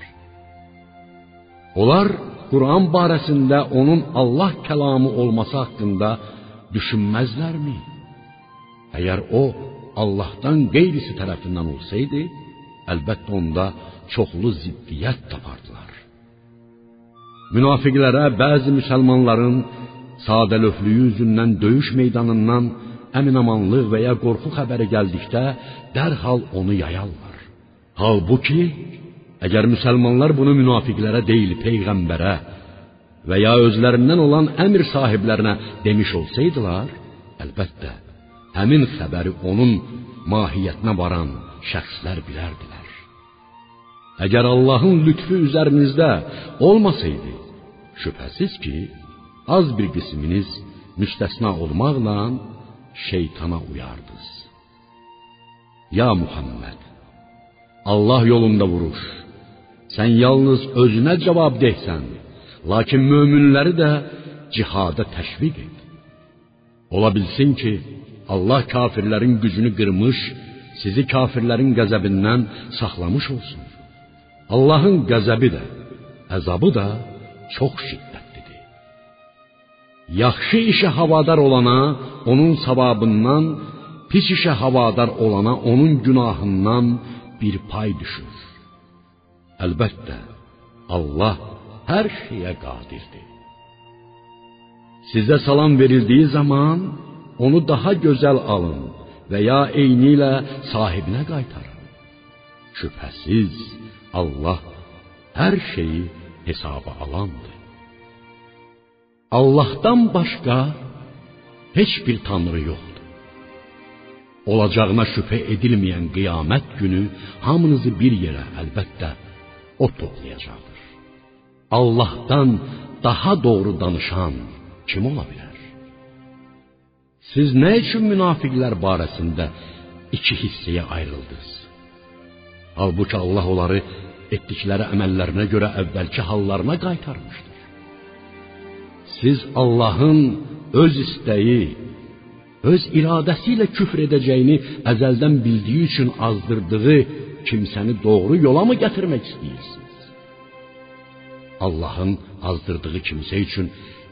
Onlar Quran barəsində onun Allah kəlamı olması haqqında düşünməzlərmi? Əgər o Allahdan qeyrisi tərəfindən olsaydı, əlbəttə onda çoxlu ziddiyyət tapardılar. Münafiqlərə bəzi müsəlmanların sadəlöflüyü üzündən döyüş meydanından əminamanlıq və ya qorxu xəbəri gəldikdə dərhal onu yayarlar. Halbuki Əgər müsəlmanlar bunu münafiqlərə deyil, peyğəmbərə və ya özlərindən olan əmr sahiblərinə demiş olsaydılar, əlbəttə həmin xəbəri onun mahiyyətinə varan şəxslər bilərdilər. Əgər Allahın lütfü üzərinizdə olmasaydı, şübhəsiz ki, az bir qisminiz müstəsna olmaqla şeytana uyardınız. Ya Muhammed, Allah yolunda vuruş. Sən yalnız özünə cavabdehsən. Lakin möminləri də cihada təşviq et. Ola bilsin ki, Allah kafirlərin gücünü qırmış, sizi kafirlərin qəzəbindən saxlamış olsun. Allahın qəzəbi də, əzabı da çox şiddətlidir. Yaxşı işə havadar olana onun savabından, pis işə havadar olana onun günahından bir pay düşür. Əlbəttə, Allah hər şeyə qadirdir. Sizə salam verildiyi zaman onu daha gözəl alın və ya eyni ilə sahibinə qaytarın. Şübhəsiz Allah hər şeyi hesaba alandır. Allahdan başqa heç bir tanrı yoxdur. Olacağına şübhə edilməyən qiyamət günü hamınızı bir yerə əlbəttə o toplayacaqdır. Allahdan daha doğru danışan kim ola bilər? Siz nə üçün münafiqlər barəsində iki hissəyə ayrıldınız? Halbuki Allah onları etdikləri əməllərinə görə əvvəlki hallarına qaytarmışdır. Siz Allahın öz istəyi, öz iradəsi ilə küfr edəcəyini əzəldən bildiyi üçün azdırdığı kimsəni doğru yola mı gətirmək istəyirsiniz? Allahın azdırdığı kimsə üçün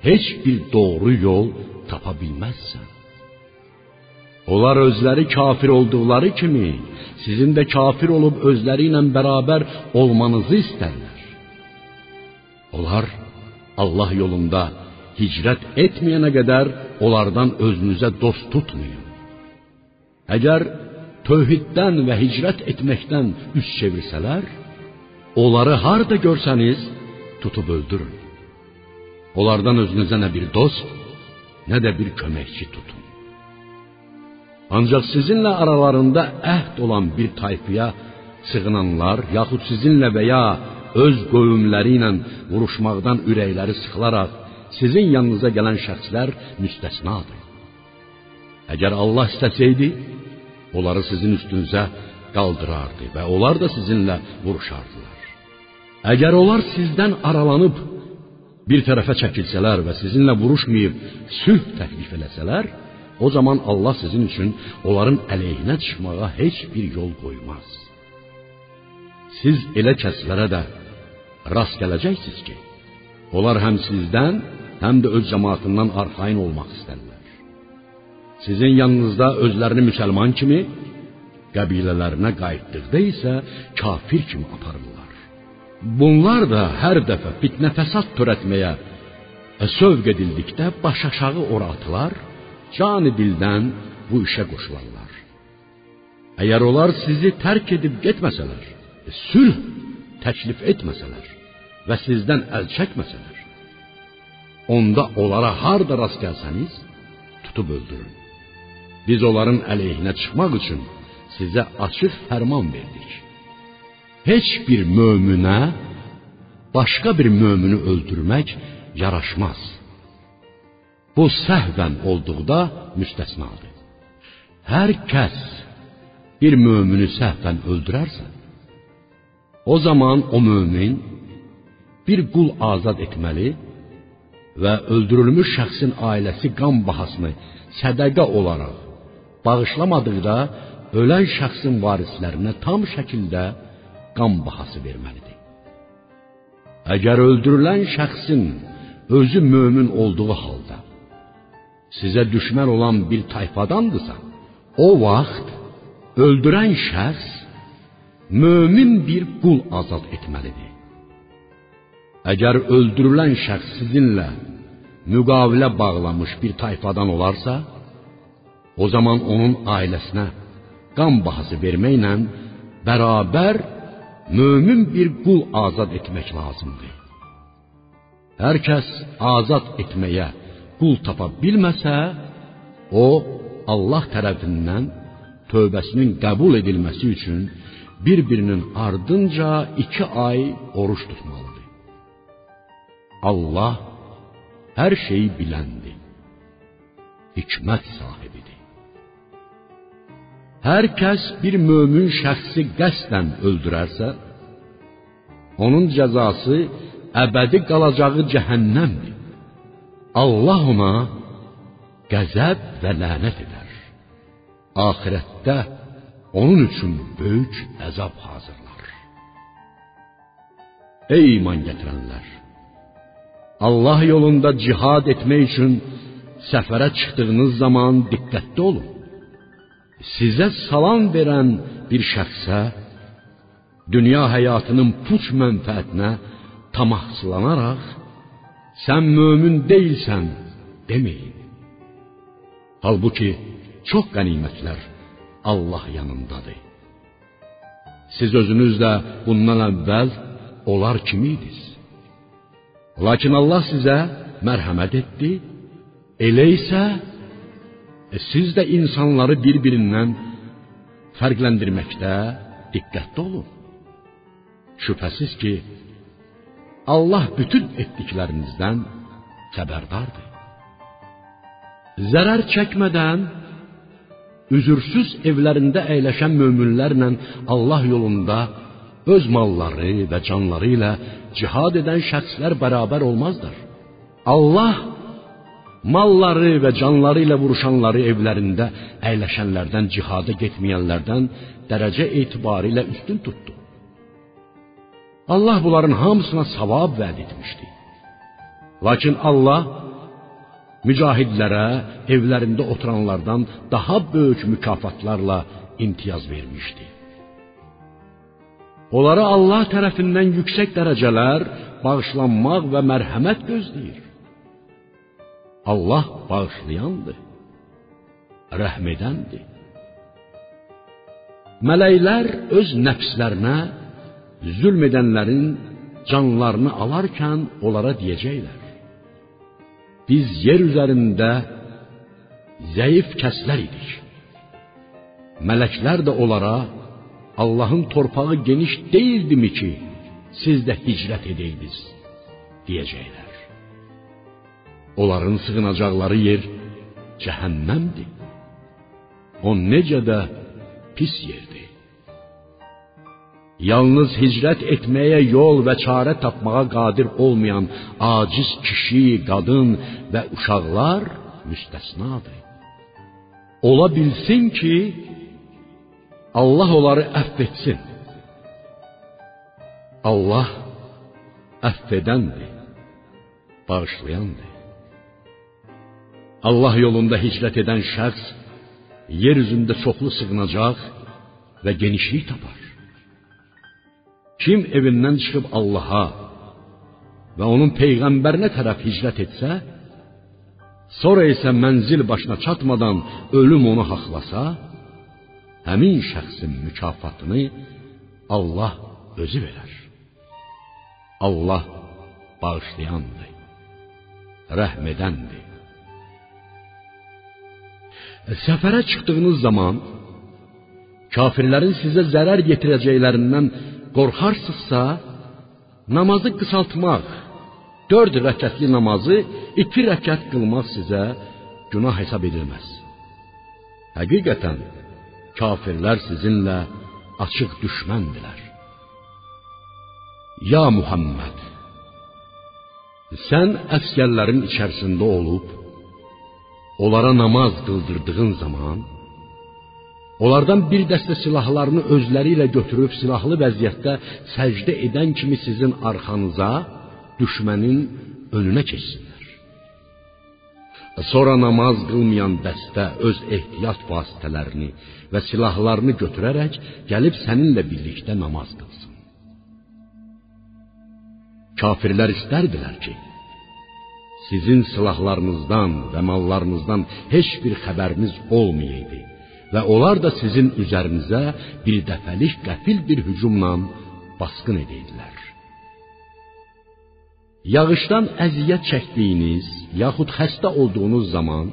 heç bir doğru yol tapa bilməzsən. Onlar özləri kafir olduqları kimi, sizin də kafir olub özləri ilə bərabər olmanızı istərlər. Onlar Allah yolunda hicrət etməyənə qədər onlardan özünüzə dost tutmayın. Əgər tövhiddən və hicrət etməkdən üz çevirsələr, onları harda görsəniz tutub öldürün. Onlardan özünüzə nə bir dost, nə də bir köməkçi tutun. Ancaq sizinlə aralarında əhd olan bir tayfaya sığınanlar, yaxud sizinlə və ya öz qövmləri ilə vuruşmaqdan ürəkləri sıxılaraq sizin yanınıza gələn şəxslər müstəsnadır. Əgər Allah istəsəydi, onları sizin üstünüzə qaldırardı və onlar da sizinlə vuruşardılar. Əgər onlar sizdən aralanıb bir tərəfə çəkilsələr və sizinlə vuruşmayıb sülh təklif eləsələr, o zaman Allah sizin üçün onların əleyhinə çıxmağa heç bir yol qoymaz. Siz elə kəslərə də rast gələcəksiniz ki, onlar həm sizdən, həm də öz cəmaatından arxayın olmaq istərlər. Sizin yanınızda özlərini müsəlman kimi, qəbilələrinə qayıtdıqda isə kafir kimi aparırlar. Bunlar da hər dəfə fitnə fəsad törətməyə sövq edildikdə baş aşağı ora atılar canı dildən bu işə qoşularlar. Əgər onlar sizi tərk edib getməsələr, sülh təklif etməsələr və sizdən əl çəkməsələr, onda onlara harda rast gəlsəniz, tutub öldürün. Biz onların əleyhinə çıxmaq üçün sizə açıq fərman verdik. Heç bir möminə başqa bir mömini öldürmək yaraşmaz. Bu səhvən olduqda müstəsnadır. Hər kəs bir mömini səhvən öldürərsə, o zaman o mömin bir qul azad etməli və öldürülmüş şəxsin ailəsi qan bahasını sədaqə olaraq bağışlamadıqda ölən şəxsin varislərinə tam şəkildə qan bahası verməlidir. Əgər öldürülən şəxsin özü mömin olduğu halda sizə düşmən olan bir tayfadandırsa, o vaxt öldürən şəxs mömin bir qul azad etməlidir. Əgər öldürülən şəxs sizinlə müqavilə bağlamış bir tayfadan olarsa, o zaman onun ailəsinə qan bahası verməklə bərabər mömin bir qul azad etmək lazımdır. Hər kəs azad etməyə qul tapa bilməsə, o Allah tərəfindən tövbəsinin qəbul edilməsi üçün bir-birinin ardınca iki ay oruç tutmalıdır. Allah hər şeyi biləndir. Hikmət sahibidir. Hər kəs bir mömin şəxsi qəsdən öldürərsə, onun cəzası əbədi qalacağı cəhənnəmdir. Allah ona qəzəb və lənət edər. Axirətdə onun üçün böyük əzab hazırlar. Ey iman gətirənlər! Allah yolunda cihad etmək üçün səfərə çıxdığınız zaman diqqətli olun. Sizə salam verən bir şəxsə dünya həyatının puç mənfəətinə tamahsılanaraq sən mömin deyilsən deməyin. Halbuki çox qənimətlər Allah yanındadır. Siz özünüz də bundan əvvəl onlar kimi idiniz. Lakin Allah sizə mərhəmət etdi. Elə isə e, siz də insanları bir-birindən fərqləndirməkdə diqqətli olun. Şübhəsiz ki, Allah bütün etdiklərinizdən xəbərdardır. Zərər çəkmədən üzürsüz evlərində əyləşən möminlərlə Allah yolunda öz malları və canları ilə cihad edən şəxslər bərabər olmazlar. Allah malları və canları ilə vuruşanları evlərində əyləşənlərdən cihada getməyənlərdən dərəcə etibarilə üstün tutdu. Allah bunların hamısına savab vəd etmişdi. Lakin Allah mücahidlərə evlərində oturanlardan daha böyük mükafatlarla imtiyaz vermişdi. Onlara Allah tərəfindən yüksək dərəcələr, bağışlanmaq və mərhəmət gözləyir. Allah bağışlayandır, rəhm edəndir. Mələklər öz nəfslərinə zülm edənlərin canlarını alarkən onlara deyəcəklər: Biz yer üzərində zəif kəslər idik. Mələklər də onlara Allahın torpağı geniş deyildimi ki, siz də hicrət edəydiniz deyəcəklər. Onların sığınacaqları yer cəhənnəmdir. O necə də pis yerdir. Yalnız hicrət etməyə yol və çarə tapmağa qadir olmayan aciz kişi, qadın və uşaqlar müstəsnadır. Ola bilsin ki, Allah onları əfv etsin. Allah əfv edəndir, bağışlayandır. Allah yolunda hicrət edən şəxs yer üzündə çoxlu sığınacaq və genişlik tapar. Kim evindən çıxıb Allaha və onun peyğəmbərinə tərəf hicrət etsə, sonra isə mənzil başına çatmadan ölüm onu haqlasa, həmin şəxsin mükafatını Allah özü verər. Allah bağışlayandır, rəhm edəndir. Səfərə çıxdığınız zaman kafirlərin sizə zərər yetirəcəklərindən qorxarsınızsa, namazı qısaltmaq, dörd rəkətli namazı iki rəkət qılmaq sizə günah hesab edilməz. Həqiqətən, kafirlər sizinlə açıq düşməndilər. Ya Muhammed, sən əskərlərin içərisində olub, onlara namaz qıldırdığın zaman, onlardan bir dəstə silahlarını özləri ilə götürüb silahlı vəziyyətdə səcdə edən kimi sizin arxanıza düşmənin önünə keçsinlər. Sonra namaz qılmayan dəstə öz ehtiyat vasitələrini və silahlarını götürərək gəlib səninlə birlikdə namaz qılsın. Kafirlər istərdilər ki, sizin silahlarınızdan və mallarınızdan heç bir xəbəriniz olmayaydı və onlar da sizin üzərinizə bir dəfəlik qəfil bir hücumla basqın edəydilər. Yağışdan əziyyət çəkdiyiniz, yaxud xəstə olduğunuz zaman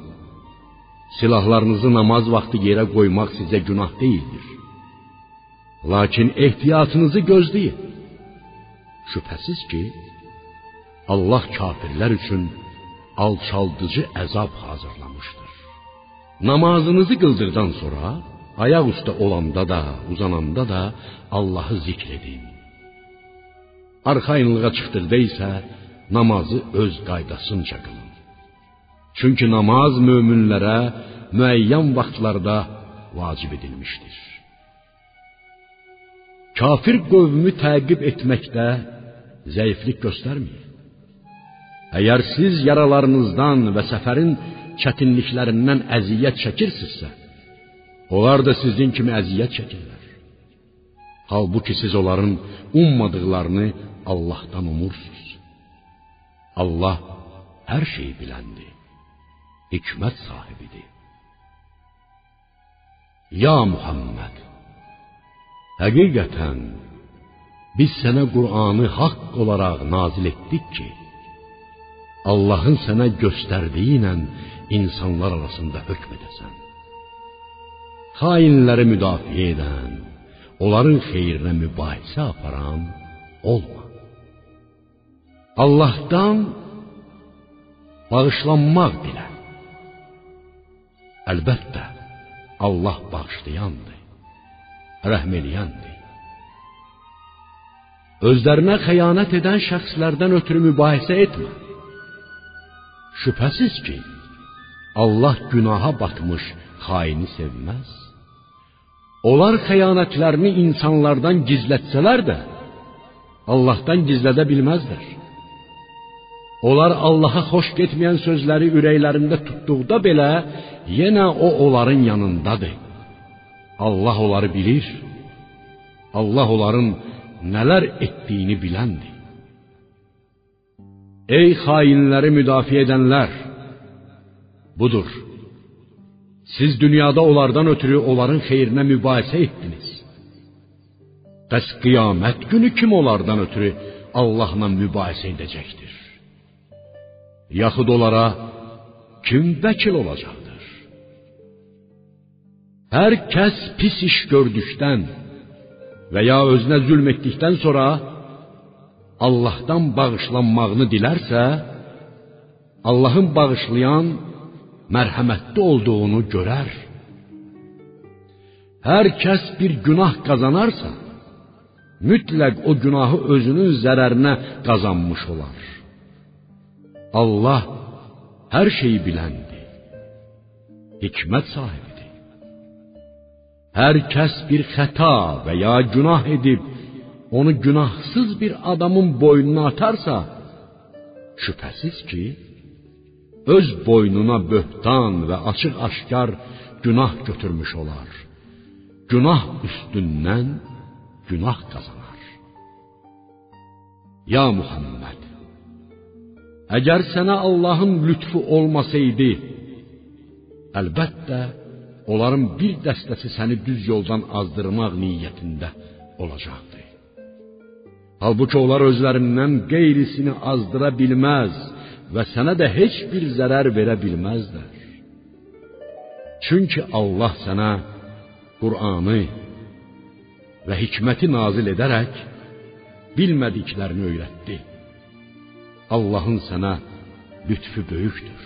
silahlarınızı namaz vaxtı yerə qoymaq sizə günah deyildir. Lakin ehtiyatınızı gözləyin. Şübhəsiz ki, Allah kafirlər üçün alçaldıcı əzab hazırlamışdır. Namazınızı qıldırdan sonra ayaq üstə olanda da, uzananda da Allahı zikr edin. Arxayınlığa çıxdıqda isə namazı öz qaydasınca qılın. Çünki namaz möminlərə müəyyən vaxtlarda vacib edilmişdir. Kafir qövmü təqib etməkdə zəiflik göstərməyin. Əgər siz yaralarınızdan və səfərin çətinliklərindən əziyyət çəkirsinizsə, onlar da sizin kimi əziyyət çəkirlər. Halbuki siz onların ummadıqlarını Allahdan umursunuz. Allah hər şeyi biləndir, hikmət sahibidir. Ya Muhammed, həqiqətən biz sənə Qur'anı haqq olaraq nazil etdik ki, Allahın sənə göstərdiyi ilə insanlar arasında hökm edəsən. Xainləri müdafiə edən, onların xeyrinə mübahisə aparan olma. Allahdan bağışlanmaq dilə. Əlbəttə, Allah bağışlayandır, rəhm eləyəndir. Özlərinə xəyanət edən şəxslərdən ötürü mübahisə etmə. Şübhəsiz ki, Allah günaha batmış xaini sevməz. Onlar xəyanətlərini insanlardan gizlətsələr də, Allahdan gizlədə bilməzlər. Onlar Allaha xoş getməyən sözləri ürəklərində tutduqda belə, yenə o onların yanındadır. Allah onları bilir. Allah onların nələr etdiyini biləndir. Ey xainləri müdafiə edənlər! Budur. Siz dünyada onlardan ötürü onların xeyrinə mübahisə etdiniz. Bəs qiyamət günü kim onlardan ötürü Allahla mübahisə edəcəkdir? Yaxud onlara kim vəkil olacaqdır? Hər kəs pis iş gördükdən və ya özünə zülm etdikdən sonra Allahdan bağışlanmağını dilərsə, Allahın bağışlayan, mərhəmətli olduğunu görər. Hər kəs bir günah qazanarsa, mütləq o günahı özünün zərərinə qazanmış olar. Allah hər şeyi biləndir. Hikmət sahibidir. Hər kəs bir xəta və ya günah edib onu günahsız bir adamın boynuna atarsa, şübhəsiz ki, öz boynuna böhtan və açıq-aşkar günah götürmüş olar. Günah üstündən günah qazanar. Ya Muhammed, əgər sənə Allahın lütfu olmasaydı, əlbəttə onların bir dəstəsi səni düz yoldan azdırmaq niyyətində olacaqdı. Halbuki onlar özlərindən qeyrisini azdıra bilməz və sənə də heç bir zərər verə bilməzlər. Çünki Allah sənə Qur'anı və hikməti nazil edərək bilmədiklərini öyrətdi. Allahın sənə lütfü böyükdür.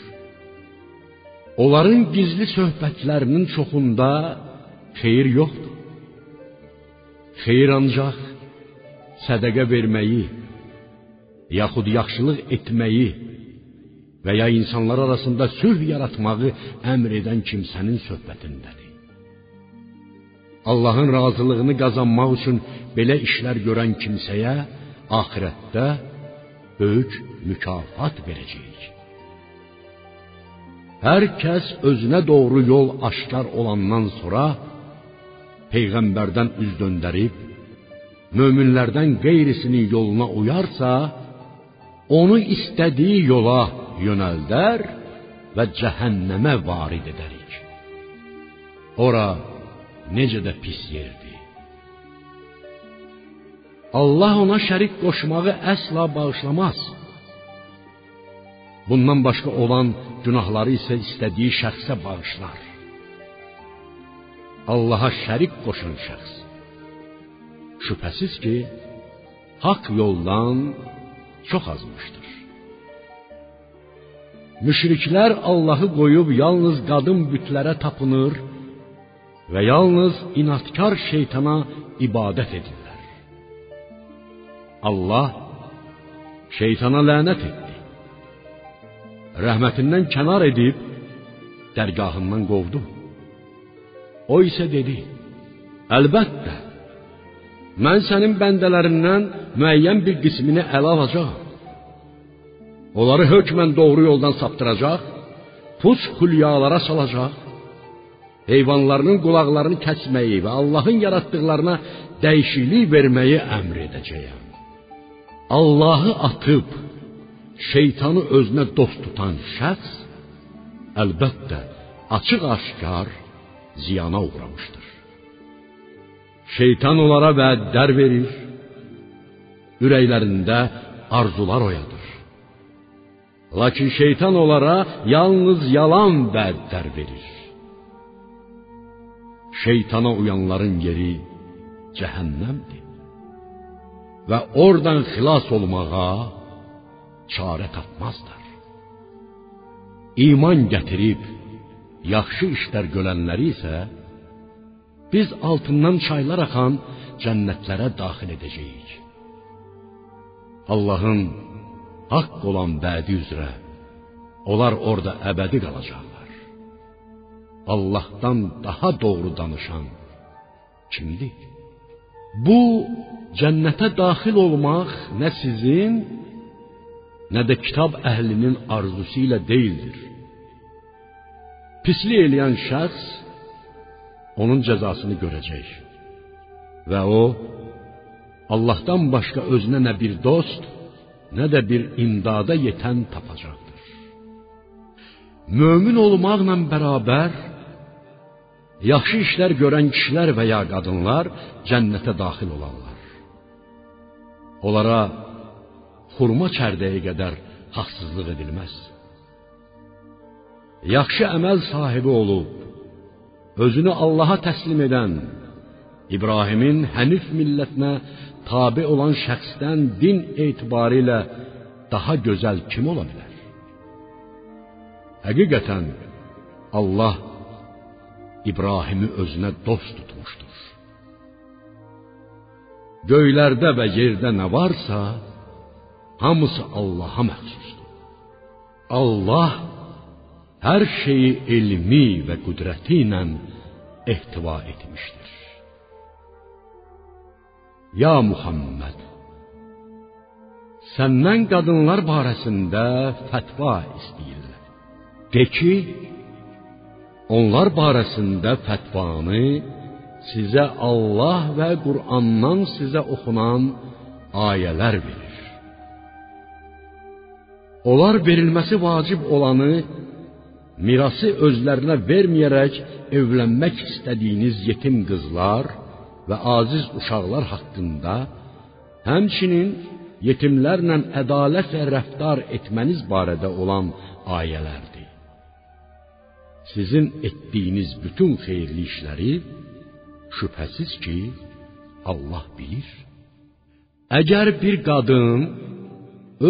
Onların gizli söhbətlərinin çoxunda xeyir yoxdur. Xeyir ancaq sədaqə verməyi, yaxud yaxşılıq etməyi və ya insanlar arasında sülh yaratmağı əmr edən kimsənin söhbətindədir. Allahın razılığını qazanmaq üçün belə işlər görən kimsəyə axirətdə böyük mükafat verəcəyik. Hər kəs özünə doğru yol aşkar olandan sonra peyğəmbərdən üz döndərib möminlərdən qeyrisinin yoluna uyarsa, onu istədiyi yola yönəldər və cəhənnəmə varid edərik. Ora necə də pis yerdir. Allah ona şərik qoşmağı əsla bağışlamaz. Bundan başqa olan günahları isə istədiyi şəxsə bağışlar. Allaha şərik qoşan şəxs şübhəsiz ki, haqq yoldan çox azmışdır. Müşriklər Allahı qoyub yalnız qadın bütlərə tapınır və yalnız inatkar şeytana ibadət edirlər. Allah şeytana lənət etdi. rəhmətindən kənar edib dərgahından qovdu. O isə dedi: Əlbəttə, mən sənin bəndələrindən müəyyən bir qismini ələ alacağam. Onları hökmən doğru yoldan saptıracaq, pus xülyalara salacaq, heyvanlarının qulaqlarını kəsməyi və Allahın yaratdıqlarına dəyişiklik verməyi əmr edəcəyəm. Allahı atıb şeytanı özünə dost tutan şəxs əlbəttə açıq-aşkar ziyana uğramışdır. Şeytan onlara vədlər verir, ürəklərində arzular oyadır. Lakin şeytan onlara yalnız yalan vədlər verir. Şeytana uyanların yeri cəhənnəmdir. Və oradan xilas olmağa çarə tapmazlar. İman gətirib yaxşı işlər görənləri isə biz altından çaylar axan cənnətlərə daxil edəcəyik. Allahın haqq olan vədi üzrə onlar orada əbədi qalacaqlar. Allahdan daha doğru danışan kimdir? Bu cənnətə daxil olmaq nə sizin, nə də kitab əhlinin arzusu ilə deyildir. Pislik eləyən şəxs onun cəzasını görəcək. Və o Allahdan başqa özünə nə bir dost, nə də bir imdada yetən tapacaqdır. Mömin olmaqla bərabər yaxşı işlər görən kişilər və ya qadınlar cənnətə daxil olarlar. Onlara xurma çərdəyi qədər haqsızlıq edilməz. Yaxşı əməl sahibi olub özünü Allaha təslim edən İbrahimin Hənif millətinə tabe olan şəxsdən din etibarilə daha gözəl kim ola bilər? Həqiqətən Allah İbrahimi özünə dost tutmuşdur. Göylərdə və yerdə nə varsa, hamısı Allaha məxsusdur. Allah hər şeyi elmi və qüdrəti ilə ehtiva etmişdir. Ya Muhammed, səndən qadınlar barəsində fətva istəyirlər. De ki, onlar barəsində fətvanı sizə Allah və Qur'andan sizə oxunan ayələr verir. Onlar verilməsi vacib olanı mirası özlərinə verməyərək evlənmək istədiyiniz yetim qızlar və aziz uşaqlar haqqında, həmçinin yetimlərlə ədalətlə rəftar etməniz barədə olan ayələrdir. Sizin etdiyiniz bütün xeyirli işləri şübhəsiz ki, Allah bilir. Əgər bir qadın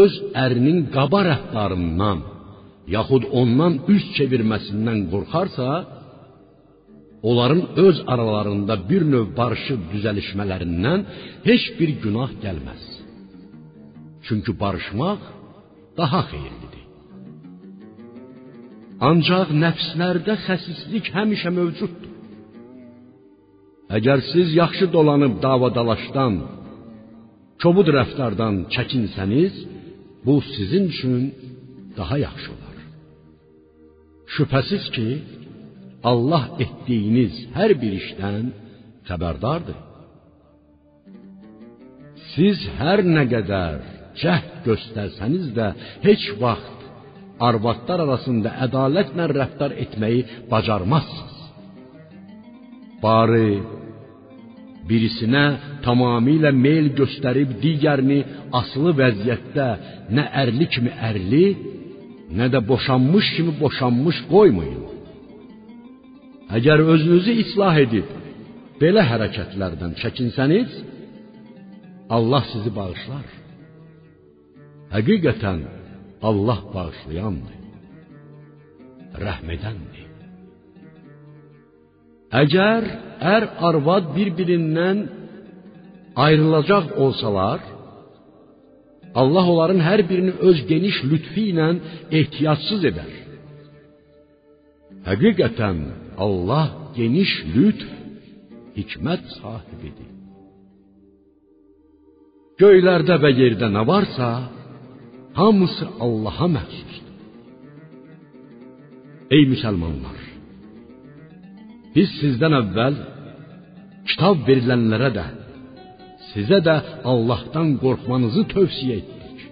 öz ərinin qaba rəftarından yaxud ondan üz çevirməsindən qorxarsa, onların öz aralarında bir növ barışıb düzəlişmələrindən heç bir günah gəlməz. Çünki barışmaq daha xeyirlidir. Ancaq nəfslərdə xəsislik həmişə mövcuddur. Əgər siz yaxşı dolanıb davadalaşdan, kobud rəftardan çəkinsəniz, bu sizin üçün daha yaxşı olar. Şübhəsiz ki, Allah etdiyiniz hər bir işdən xəbərdardır. Siz hər nə qədər cəhd göstərsəniz də heç vaxt arvadlar arasında ədalətlə rəftar etməyi bacarmazsınız. Bari birisinə tamamilə meyl göstərib digərini asılı vəziyyətdə nə ərli kimi ərli, nə də boşanmış kimi boşanmış qoymayın. Əgər özünüzü islah edib belə hərəkətlərdən çəkinsəniz, Allah sizi bağışlar. Həqiqətən Allah bağışlayandır. Rəhm edəndir. Əgər ər arvad bir-birindən ayrılacaq olsalar, Allah onların hər birini öz geniş lütfi ilə ehtiyatsız edər. Həqiqətən Allah geniş lütf, hikmət sahibidir. Göylərdə və yerdə nə varsa, hamısı Allaha məxsusdur. Ey müsəlmanlar, biz sizdən əvvəl kitab verilənlərə də, sizə də Allahdan qorxmanızı tövsiyə etdik.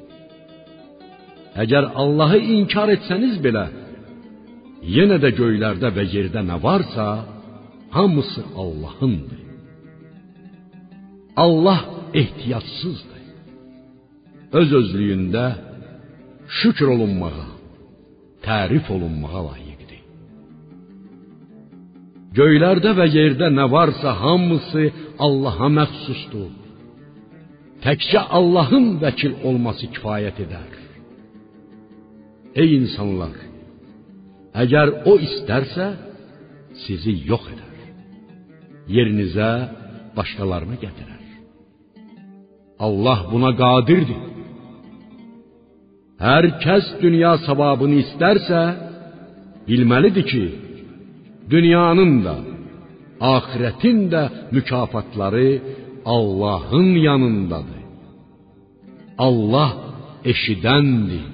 Əgər Allahı inkar etsəniz belə, yenə də göylərdə və yerdə nə varsa, hamısı Allahındır. Allah ehtiyatsızdır. Öz özlüyündə şükür olunmağa, tərif olunmağa layiqdir. Göylərdə və yerdə nə varsa hamısı Allaha məxsusdur. Təkcə Allahın vəkil olması kifayət edər. Ey insanlar, əgər o istərsə, sizi yox edər. Yerinizə başqalarını gətirər. Allah buna qadirdir. Hər kəs dünya savabını istərsə, bilməlidir ki, dünyanın da, axirətin də mükafatları Allahın yanındadır. Allah eşidəndir,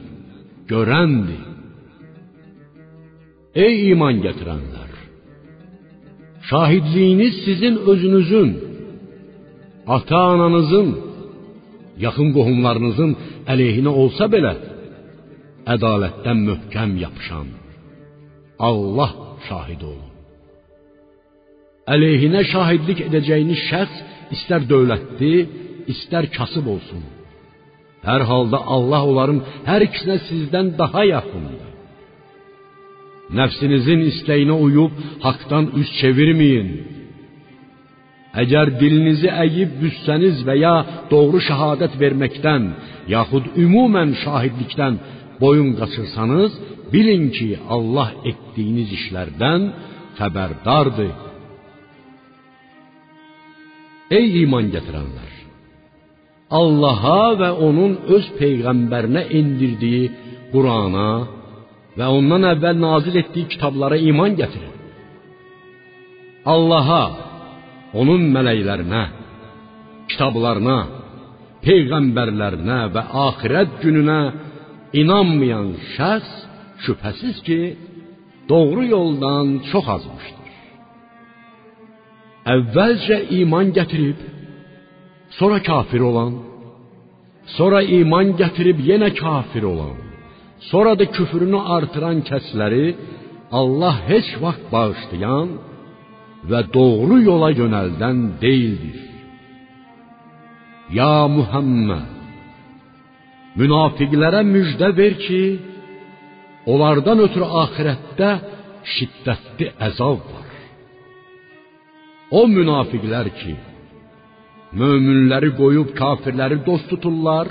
görəndir. Ey iman gətirənlər! Şahidliyiniz sizin özünüzün, ata-ananızın, yaxın qohumlarınızın əleyhinə olsa belə, ədalətdən möhkəm yapışan Allah şahid olun. Əleyhinə şahidlik edəcəyiniz şəxs istər dövlətli, istər kasıb olsun. Hər halda Allah onların hər ikisinə sizdən daha yaxındır. Nəfsinizin istəyinə uyub haqdan üz çevirməyin. Əgər dilinizi əyib büssəniz və ya doğru şahadət verməkdən, yaxud ümumən şahidlikdən boyun qaçırsanız, bilin ki, Allah etdiyiniz işlərdən xəbərdardır. Ey iman gətirənlər! Allaha və onun öz peyğəmbərinə endirdiyi Qurana və ondan əvvəl nazil etdiyi kitablara iman gətirin. Allaha, onun mələklərinə, kitablarına, peyğəmbərlərinə və axirət gününə inanmayan şəxs şübhəsiz ki, doğru yoldan çox azmışdır. Əvvəlcə iman gətirib, sonra kafir olan, sonra iman gətirib yenə kafir olan, sonra da küfrünü artıran kəsləri Allah heç vaxt bağışlayan və doğru yola yönəldən deyildir. Ya Muhammed münafiqlərə müjdə ver ki, onlardan ötürü axirətdə şiddətli əzab var. O münafiqlər ki, möminləri qoyub kafirləri dost tuturlar,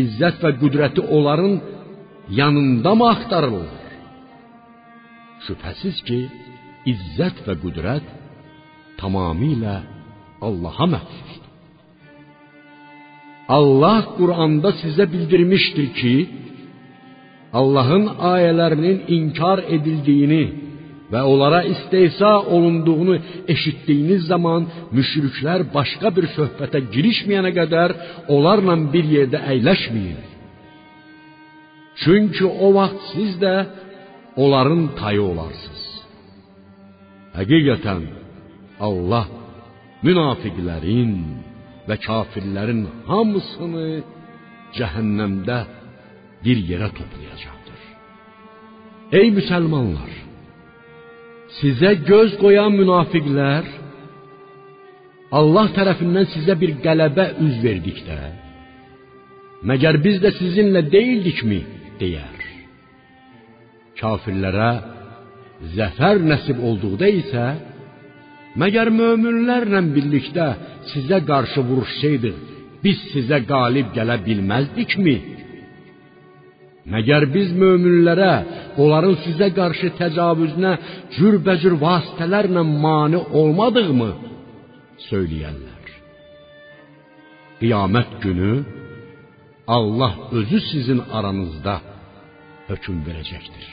izzət və qüdrəti onların yanında mı axtarırlar? Şübhəsiz ki, izzət və qüdrət tamamilə Allaha məxsusdur. Allah Quranda sizə bildirmişdir ki, Allahın ayələrinin inkar edildiyini və onlara istehza olunduğunu eşitdiyiniz zaman müşriklər başqa bir söhbətə girişməyənə qədər onlarla bir yerdə əyləşməyin. Çünki o vaxt siz də onların tayı olarsınız. Həqiqətən Allah münafiqlərin və kafirlərin hamısını cəhənnəmdə bir yerə toplayacaqdır. Ey müsəlmanlar, sizə göz qoyan münafiqlər Allah tərəfindən sizə bir qələbə üz verdikdə, məgər biz də sizinlə deyildikmi deyər. Kafirlərə zəfər nəsib olduqda isə Məgər möminlərlə birlikdə sizə qarşı vuruşsaydıq, biz sizə qalib gələ bilməzdikmi? Məgər biz möminlərə onların sizə qarşı təcavüzünə cürbəcür vasitələrlə mane olmadığmı? söyləyərlər. Qiyamət günü Allah özü sizin aranızda hökm verəcəkdir.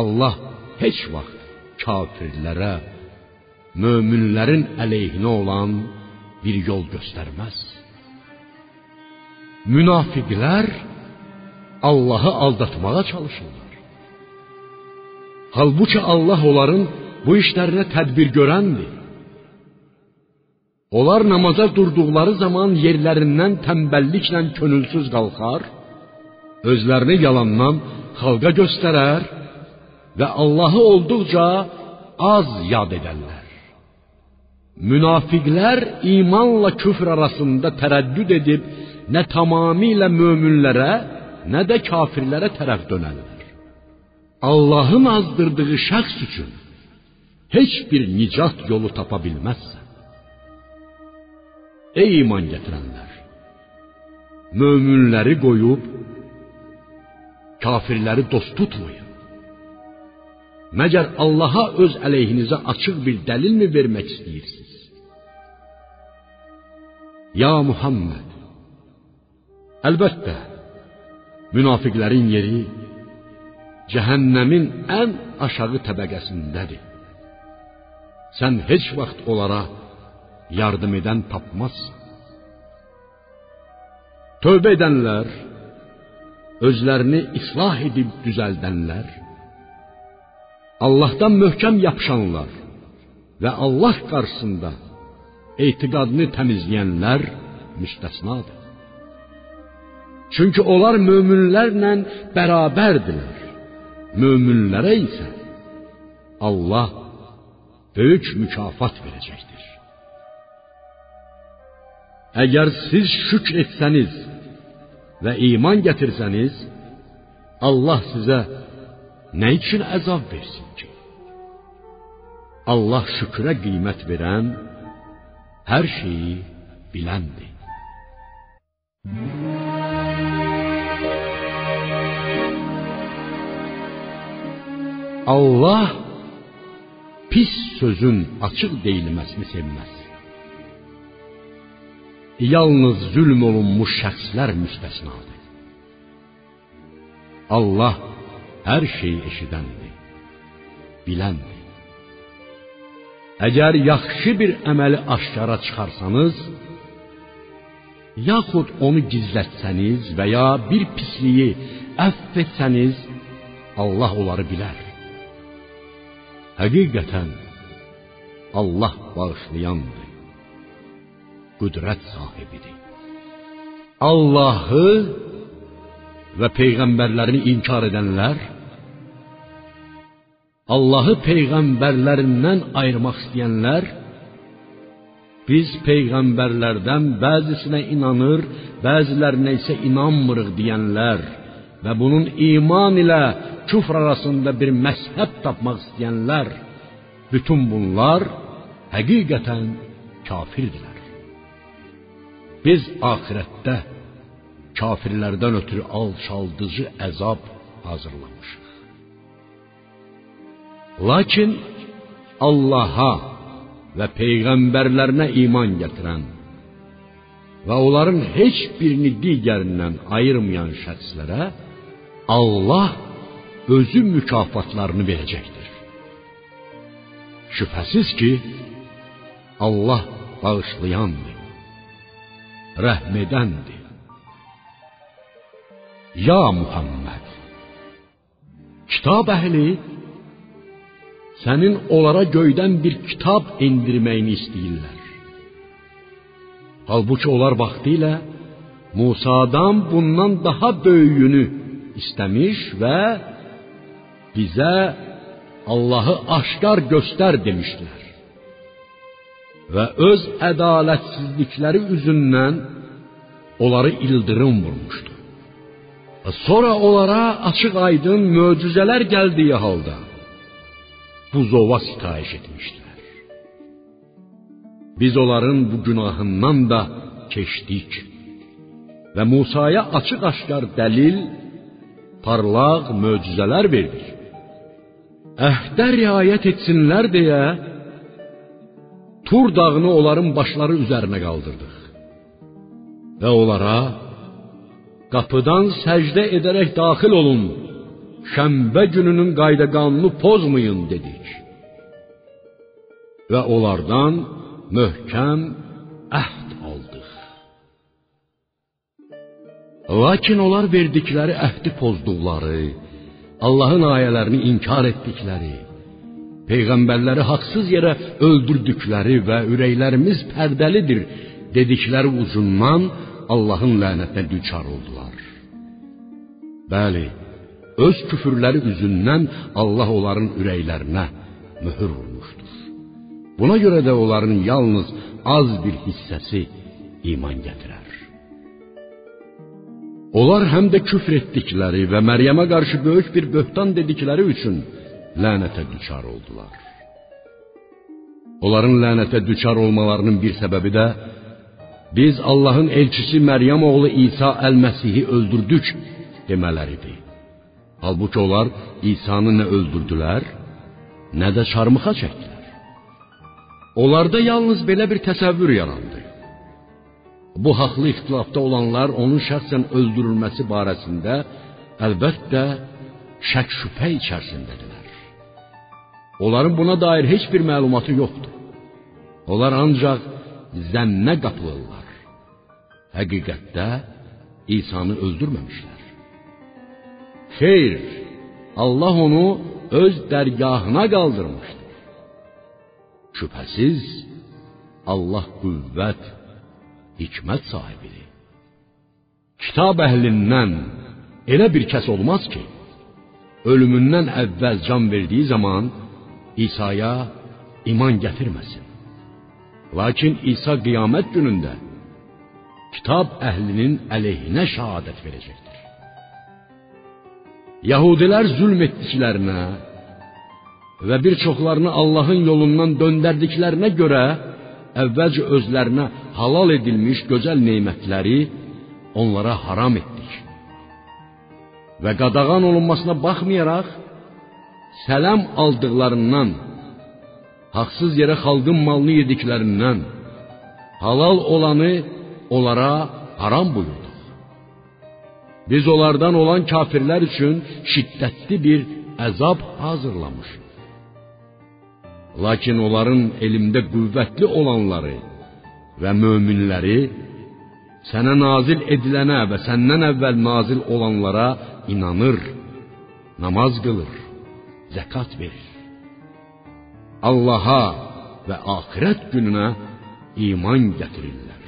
Allah heç vaxt kafirlərə, möminlərin əleyhinə olan bir yol göstərməz. Münafiqlər Allahı aldatmağa çalışırlar. Halbuki Allah onların bu işlərinə tədbir görəndir. Onlar namaza durduqları zaman yerlərindən tənbəlliklə könülsüz qalxar, özlərini yalandan xalqa göstərər və Allahı olduqca az yad edərlər. Münafiqlər imanla küfr arasında tərəddüd edib nə tamamilə möminlərə, nə də kafirlərə tərəf dönərlər. Allahın azdırdığı şəxs üçün heç bir nicat yolu tapa. Ey iman gətirənlər! Möminləri qoyub kafirləri dost tutmayın. Məgər Allaha öz əleyhinizə açıq bir dəlilmi vermək istəyirsiniz? Ya Muhammed, əlbəttə, münafiqlərin yeri cəhənnəmin ən aşağı təbəqəsindədir. Sən heç vaxt onlara yardım edən tapmazsan. Tövbə edənlər, özlərini islah edib düzəldənlər, Allahdan möhkəm yapışanlar və Allah qarşısında etiqadını təmizləyənlər müstəsnadır. Çünki onlar möminlərlə bərabərdirlər. Möminlərə isə Allah böyük mükafat verəcəkdir. Əgər siz şükr etsəniz və iman gətirsəniz, Allah sizə nə üçün əzab versin ki? Allah şükrə qiymət verən, hər şeyi biləndir. Allah pis sözün açıq deyilməsini sevməz. Yalnız zülm olunmuş şəxslər müstəsnadır. Allah hər şeyi eşidəndir, biləndir. Əgər yaxşı bir əməli aşkara çıxarsanız, yaxud onu gizlətsəniz və ya bir pisliyi əfv etsəniz, Allah onları bilər. Həqiqətən Allah bağışlayandır, qüdrət sahibidir. Allahı və peyğəmbərlərini inkar edənlər Allahı peyğəmbərlərindən ayırmaq istəyənlər biz peyğəmbərlərdən bəzisinə inanır, bəzilərinə isə inanmırıq deyənlər və bunun iman ilə küfr arasında bir məzhəb tapmaq istəyənlər bütün bunlar həqiqətən kafirdirlər. Biz axirətdə kafirlərdən ötürü alçaldıcı əzab hazırlamışıq. Lakin Allaha və peyğəmbərlərinə iman gətirən və onların heç birini digərindən ayırmayan şəxslərə Allah özü mükafatlarını verəcəkdir. Şübhəsiz ki, Allah bağışlayandır, rəhm edəndir. Ya Muhammed, kitab əhli sənin onlara göydən bir kitab endirməyini istəyirlər. Halbuki onlar vaxtilə Musadan bundan daha böyüyünü istəmiş və bizə Allahı aşkar göstər demişdilər. Və öz ədalətsizlikləri üzündən onları ildırım vurmuşdu. Sonra onlara açıq-aydın möcüzələr gəldiyi halda buzova sitayiş etmişdilər. Biz onların bu günahından da keçdik və Musaya açıq-aşkar dəlil, parlaq möcüzələr verdik. Əhdə riayət etsinlər deyə Tur dağını onların başları üzərinə qaldırdıq. Və onlara Qapıdan səcdə edərək daxil olun. Şənbə gününün qayda-qanunu pozmayın dedik. Və onlardan möhkəm əhd aldıq. Lakin onlar verdikləri əhdi pozduqları, Allahın ayələrini inkar etdikləri, peyğəmbərləri haqsız yerə öldürdükləri və ürəklərimiz pərdəlidir dedikləri ucundan Allahın lənətinə düçar oldular. Bəli, öz küfürləri üzündən Allah onların ürəklərinə möhür vurmuşdur. Buna görə də onların yalnız az bir hissəsi iman gətirər. Onlar həm də küfr etdikləri və Məryəmə qarşı böyük bir böhtan dedikləri üçün lənətə düçar oldular. Onların lənətə düçar olmalarının bir səbəbi də biz Allahın elçisi Məryəm oğlu İsa əl-Məsihi öldürdük demələridir. Halbuki onlar İsa'nı nə öldürdülər, nə də çarmıxa çəkdilər. Onlarda yalnız belə bir təsəvvür yarandı. Bu haqlı ixtilafda olanlar onun şəxsən öldürülməsi barəsində əlbəttə şək şübhə içərisindədirlər. Onların buna dair heç bir məlumatı yoxdur. Onlar ancaq zənnə qapılırlar. Həqiqətdə İsa'nı öldürməmişlər. Xeyr, Allah onu öz dərgahına qaldırmışdır. Şübhəsiz Allah qüvvət, hikmət sahibidir. Kitab əhlindən elə bir kəs olmaz ki, ölümündən əvvəl can verdiyi zaman İsa'ya iman gətirməsin. Lakin İsa qiyamət günündə kitab əhlinin əleyhinə şahadət verəcəkdir. Yahudilər zülm etdiklərinə və bir çoxlarını Allahın yolundan döndərdiklərinə görə əvvəlcə özlərinə halal edilmiş gözəl nemətləri onlara haram etdik. Və qadağan olunmasına baxmayaraq sələm aldıqlarından, haqsız yerə xalqın malını yediklərindən, halal olanı onlara haram buyurduq. Biz onlardan olan kafirlər üçün şiddətli bir əzab hazırlamışıq. Lakin onların elmdə qüvvətli olanları və möminləri sənə nazil edilənə və səndən əvvəl nazil olanlara inanır, namaz qılır zəkat verir. Allaha və axirət gününə iman gətirirlər.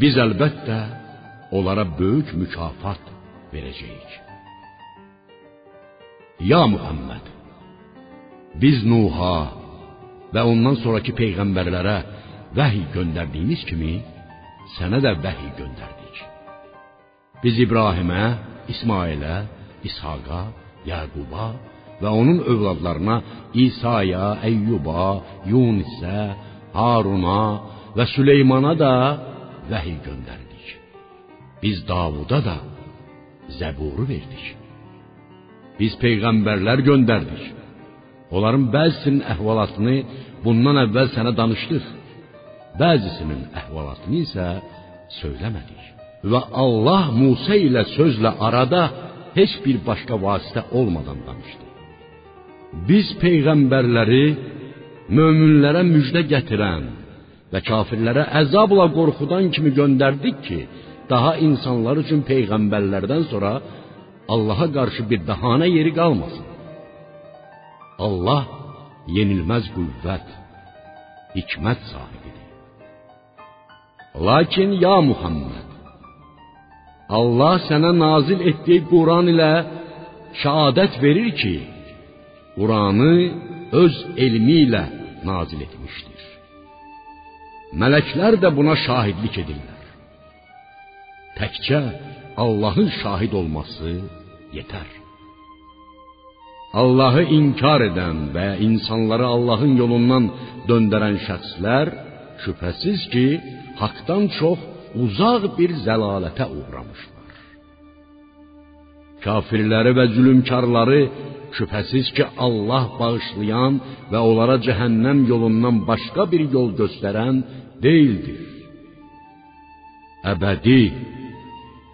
Biz əlbəttə onlara böyük mükafat verəcəyik. Ya Muhammed, biz Nuha və ondan sonraki peyğəmbərlərə vəhy göndərdiyimiz kimi sənə də vəhy göndərdik. Biz İbrahimə, İsmailə, İshaqa Yaquba və onun övladlarına İsa'ya, Əyyuba, Yunisə, Haruna və Süleymana da vəhiy göndərdik. Biz Davuda da Zəburu verdik. Biz peyğəmbərlər göndərdik. Onların bəzisinin əhvalatını bundan əvvəl sənə danışdıq. Bəzisinin əhvalatını isə söyləmədik. Və Allah Musa ilə sözlə arada heç bir başqa vasitə olmadan danışdı. Biz peyğəmbərləri möminlərə müjdə gətirən və kafirlərə əzabla qorxudan kimi göndərdik ki, daha insanlar üçün peyğəmbərlərdən sonra Allaha qarşı bir bəhanə yeri qalmasın. Allah yenilməz qüvvət, hikmət sahibidir. Lakin ya Muhammed Allah sənə nazil etdiyi Quran ilə şahadət verir ki, Quranı öz elmi ilə nazil etmişdir. Mələklər də buna şahidlik edirlər. Təkcə Allahın şahid olması yetər. Allahı inkar edən və insanları Allahın yolundan döndərən şəxslər şübhəsiz ki, haqdan çox uzaq bir zəlalətə uğramışlar. Kafirləri və zülmkarları şübhəsiz ki, Allah bağışlayan və onlara cəhənnəm yolundan başqa bir yol göstərən deyildir. Əbədi,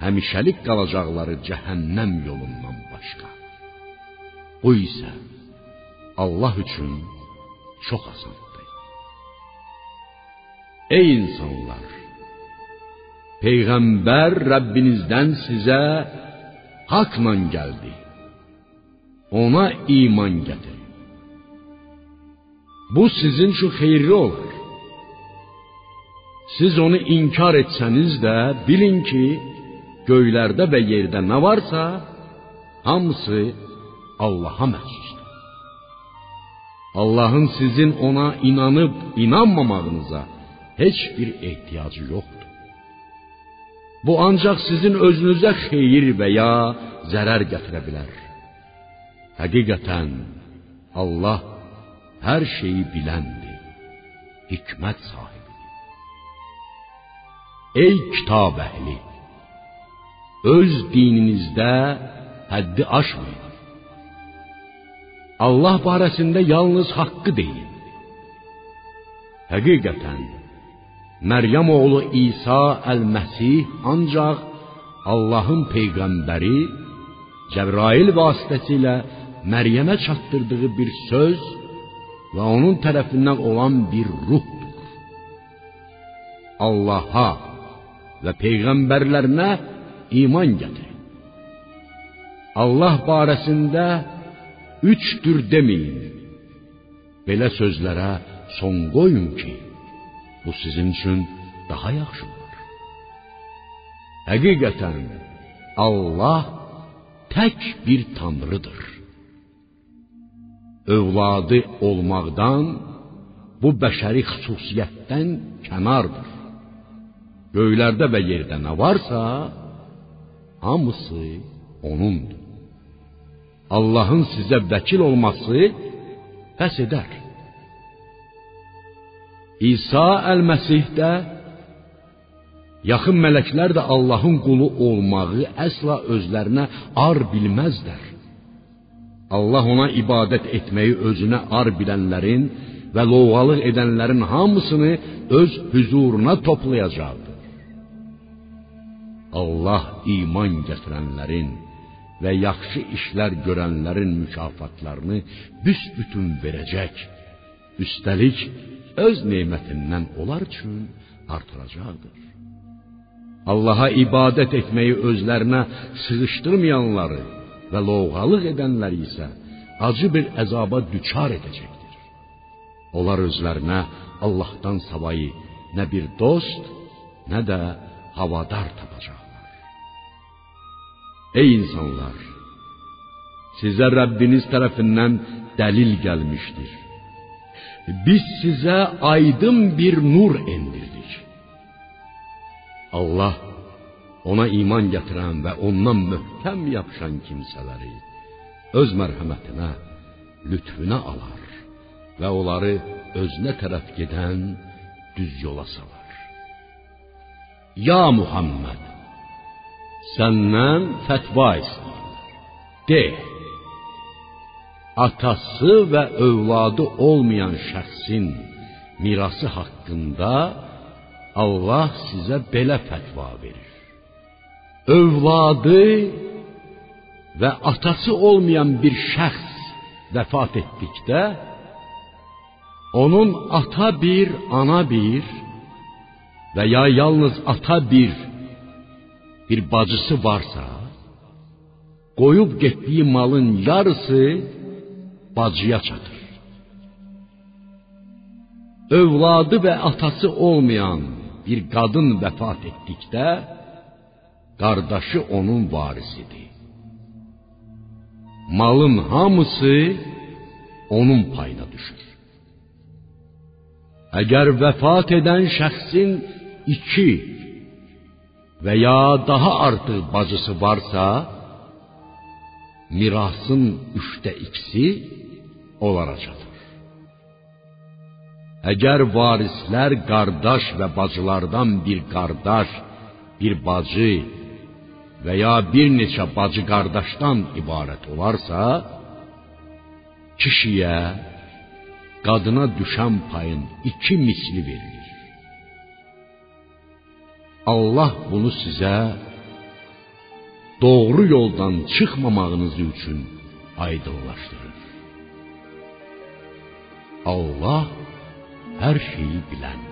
həmişəlik qalacaqları cəhənnəm yolundan başqa. Bu isə Allah üçün çox asandır. Ey insanlar, peyğəmbər Rəbbinizdən sizə haqla gəldi. Ona iman gətirin. Bu sizin üçün xeyirli olar. Siz onu inkar etsəniz də bilin ki, göylərdə və yerdə nə varsa, hamısı Allaha məxsusdur. Allahın sizin ona inanıb inanmamağınıza heç bir ehtiyacı. Bu ancaq sizin özünüzə xeyir və ya zərər gətirə bilər. Həqiqətən Allah hər şeyi biləndir, hikmət sahibidir. Ey kitab əhli, öz dininizdə həddi aşmayın. Allah barəsində yalnız haqqı deyin. Həqiqətən Məryəm oğlu İsa əl-Məsih ancaq Allahın peyğəmbəri Cəbrail vasitəsilə Məryəmə çatdırdığı bir söz və onun tərəfindən olan bir ruhdur. Allaha və peyğəmbərlərinə iman gətirin. Allah barəsində üçdür deməyin. Belə sözlərə son qoyun ki, bu sizin üçün daha yaxşı olar. Həqiqətən Allah tək bir tanrıdır. Övladı olmaqdan bu bəşəri xüsusiyyətdən kənardır. Göylərdə və yerdə nə varsa, hamısı onundur. Allahın sizə vəkil olması pəs edər. İsa əl-Məsih də yaxın mələklər də Allahın qulu olmağı əsla özlərinə ar bilməzlər. Allah ona ibadət etməyi özünə ar bilənlərin və loğalıq edənlərin hamısını öz huzuruna toplayacaqdır. Allah iman gətirənlərin və yaxşı işlər görənlərin mükafatlarını büsbütün verəcək. Üstəlik öz nemətindən onlar üçün artıracaqdır. Allaha ibadət etməyi özlərinə sığışdırmayanları və lovğalıq edənləri isə acı bir əzaba düçar edəcəkdir. Onlar özlərinə Allahdan savayı nə bir dost, nə də havadar tapacaqlar. Ey insanlar, sizə Rəbbiniz tərəfindən dəlil gəlmişdir. Biz sizə aydın bir nur endirdik. Allah ona iman gətirən və ondan möhkəm yapışan kimsələri öz mərhəmətinə, lütfünə alar və onları özünə tərəf gedən düz yola salar. Ya Muhammed, səndən fətva istəyirlər. De, atası və övladı olmayan şəxsin mirası haqqında Allah sizə belə fətva verir. Övladı və atası olmayan bir şəxs vəfat etdikdə onun ata bir, ana bir və ya yalnız ata bir bir bacısı varsa, qoyub getdiyi malın yarısı bacıya çatır. Övladı və atası olmayan bir qadın vəfat etdikdə qardaşı onun varisidir. Malın hamısı onun payına düşür. Əgər vəfat edən şəxsin iki və ya daha artıq bacısı varsa, mirasın üçdə ikisi onlara çatır. Əgər varislər qardaş və bacılardan bir qardaş, bir bacı və ya bir neçə bacı qardaşdan ibarət olarsa, kişiyə qadına düşən payın iki misli verilir. Allah bunu sizə doğru yoldan çıxmamağınız üçün aydınlaşdırır. Allah hər şeyi biləndir.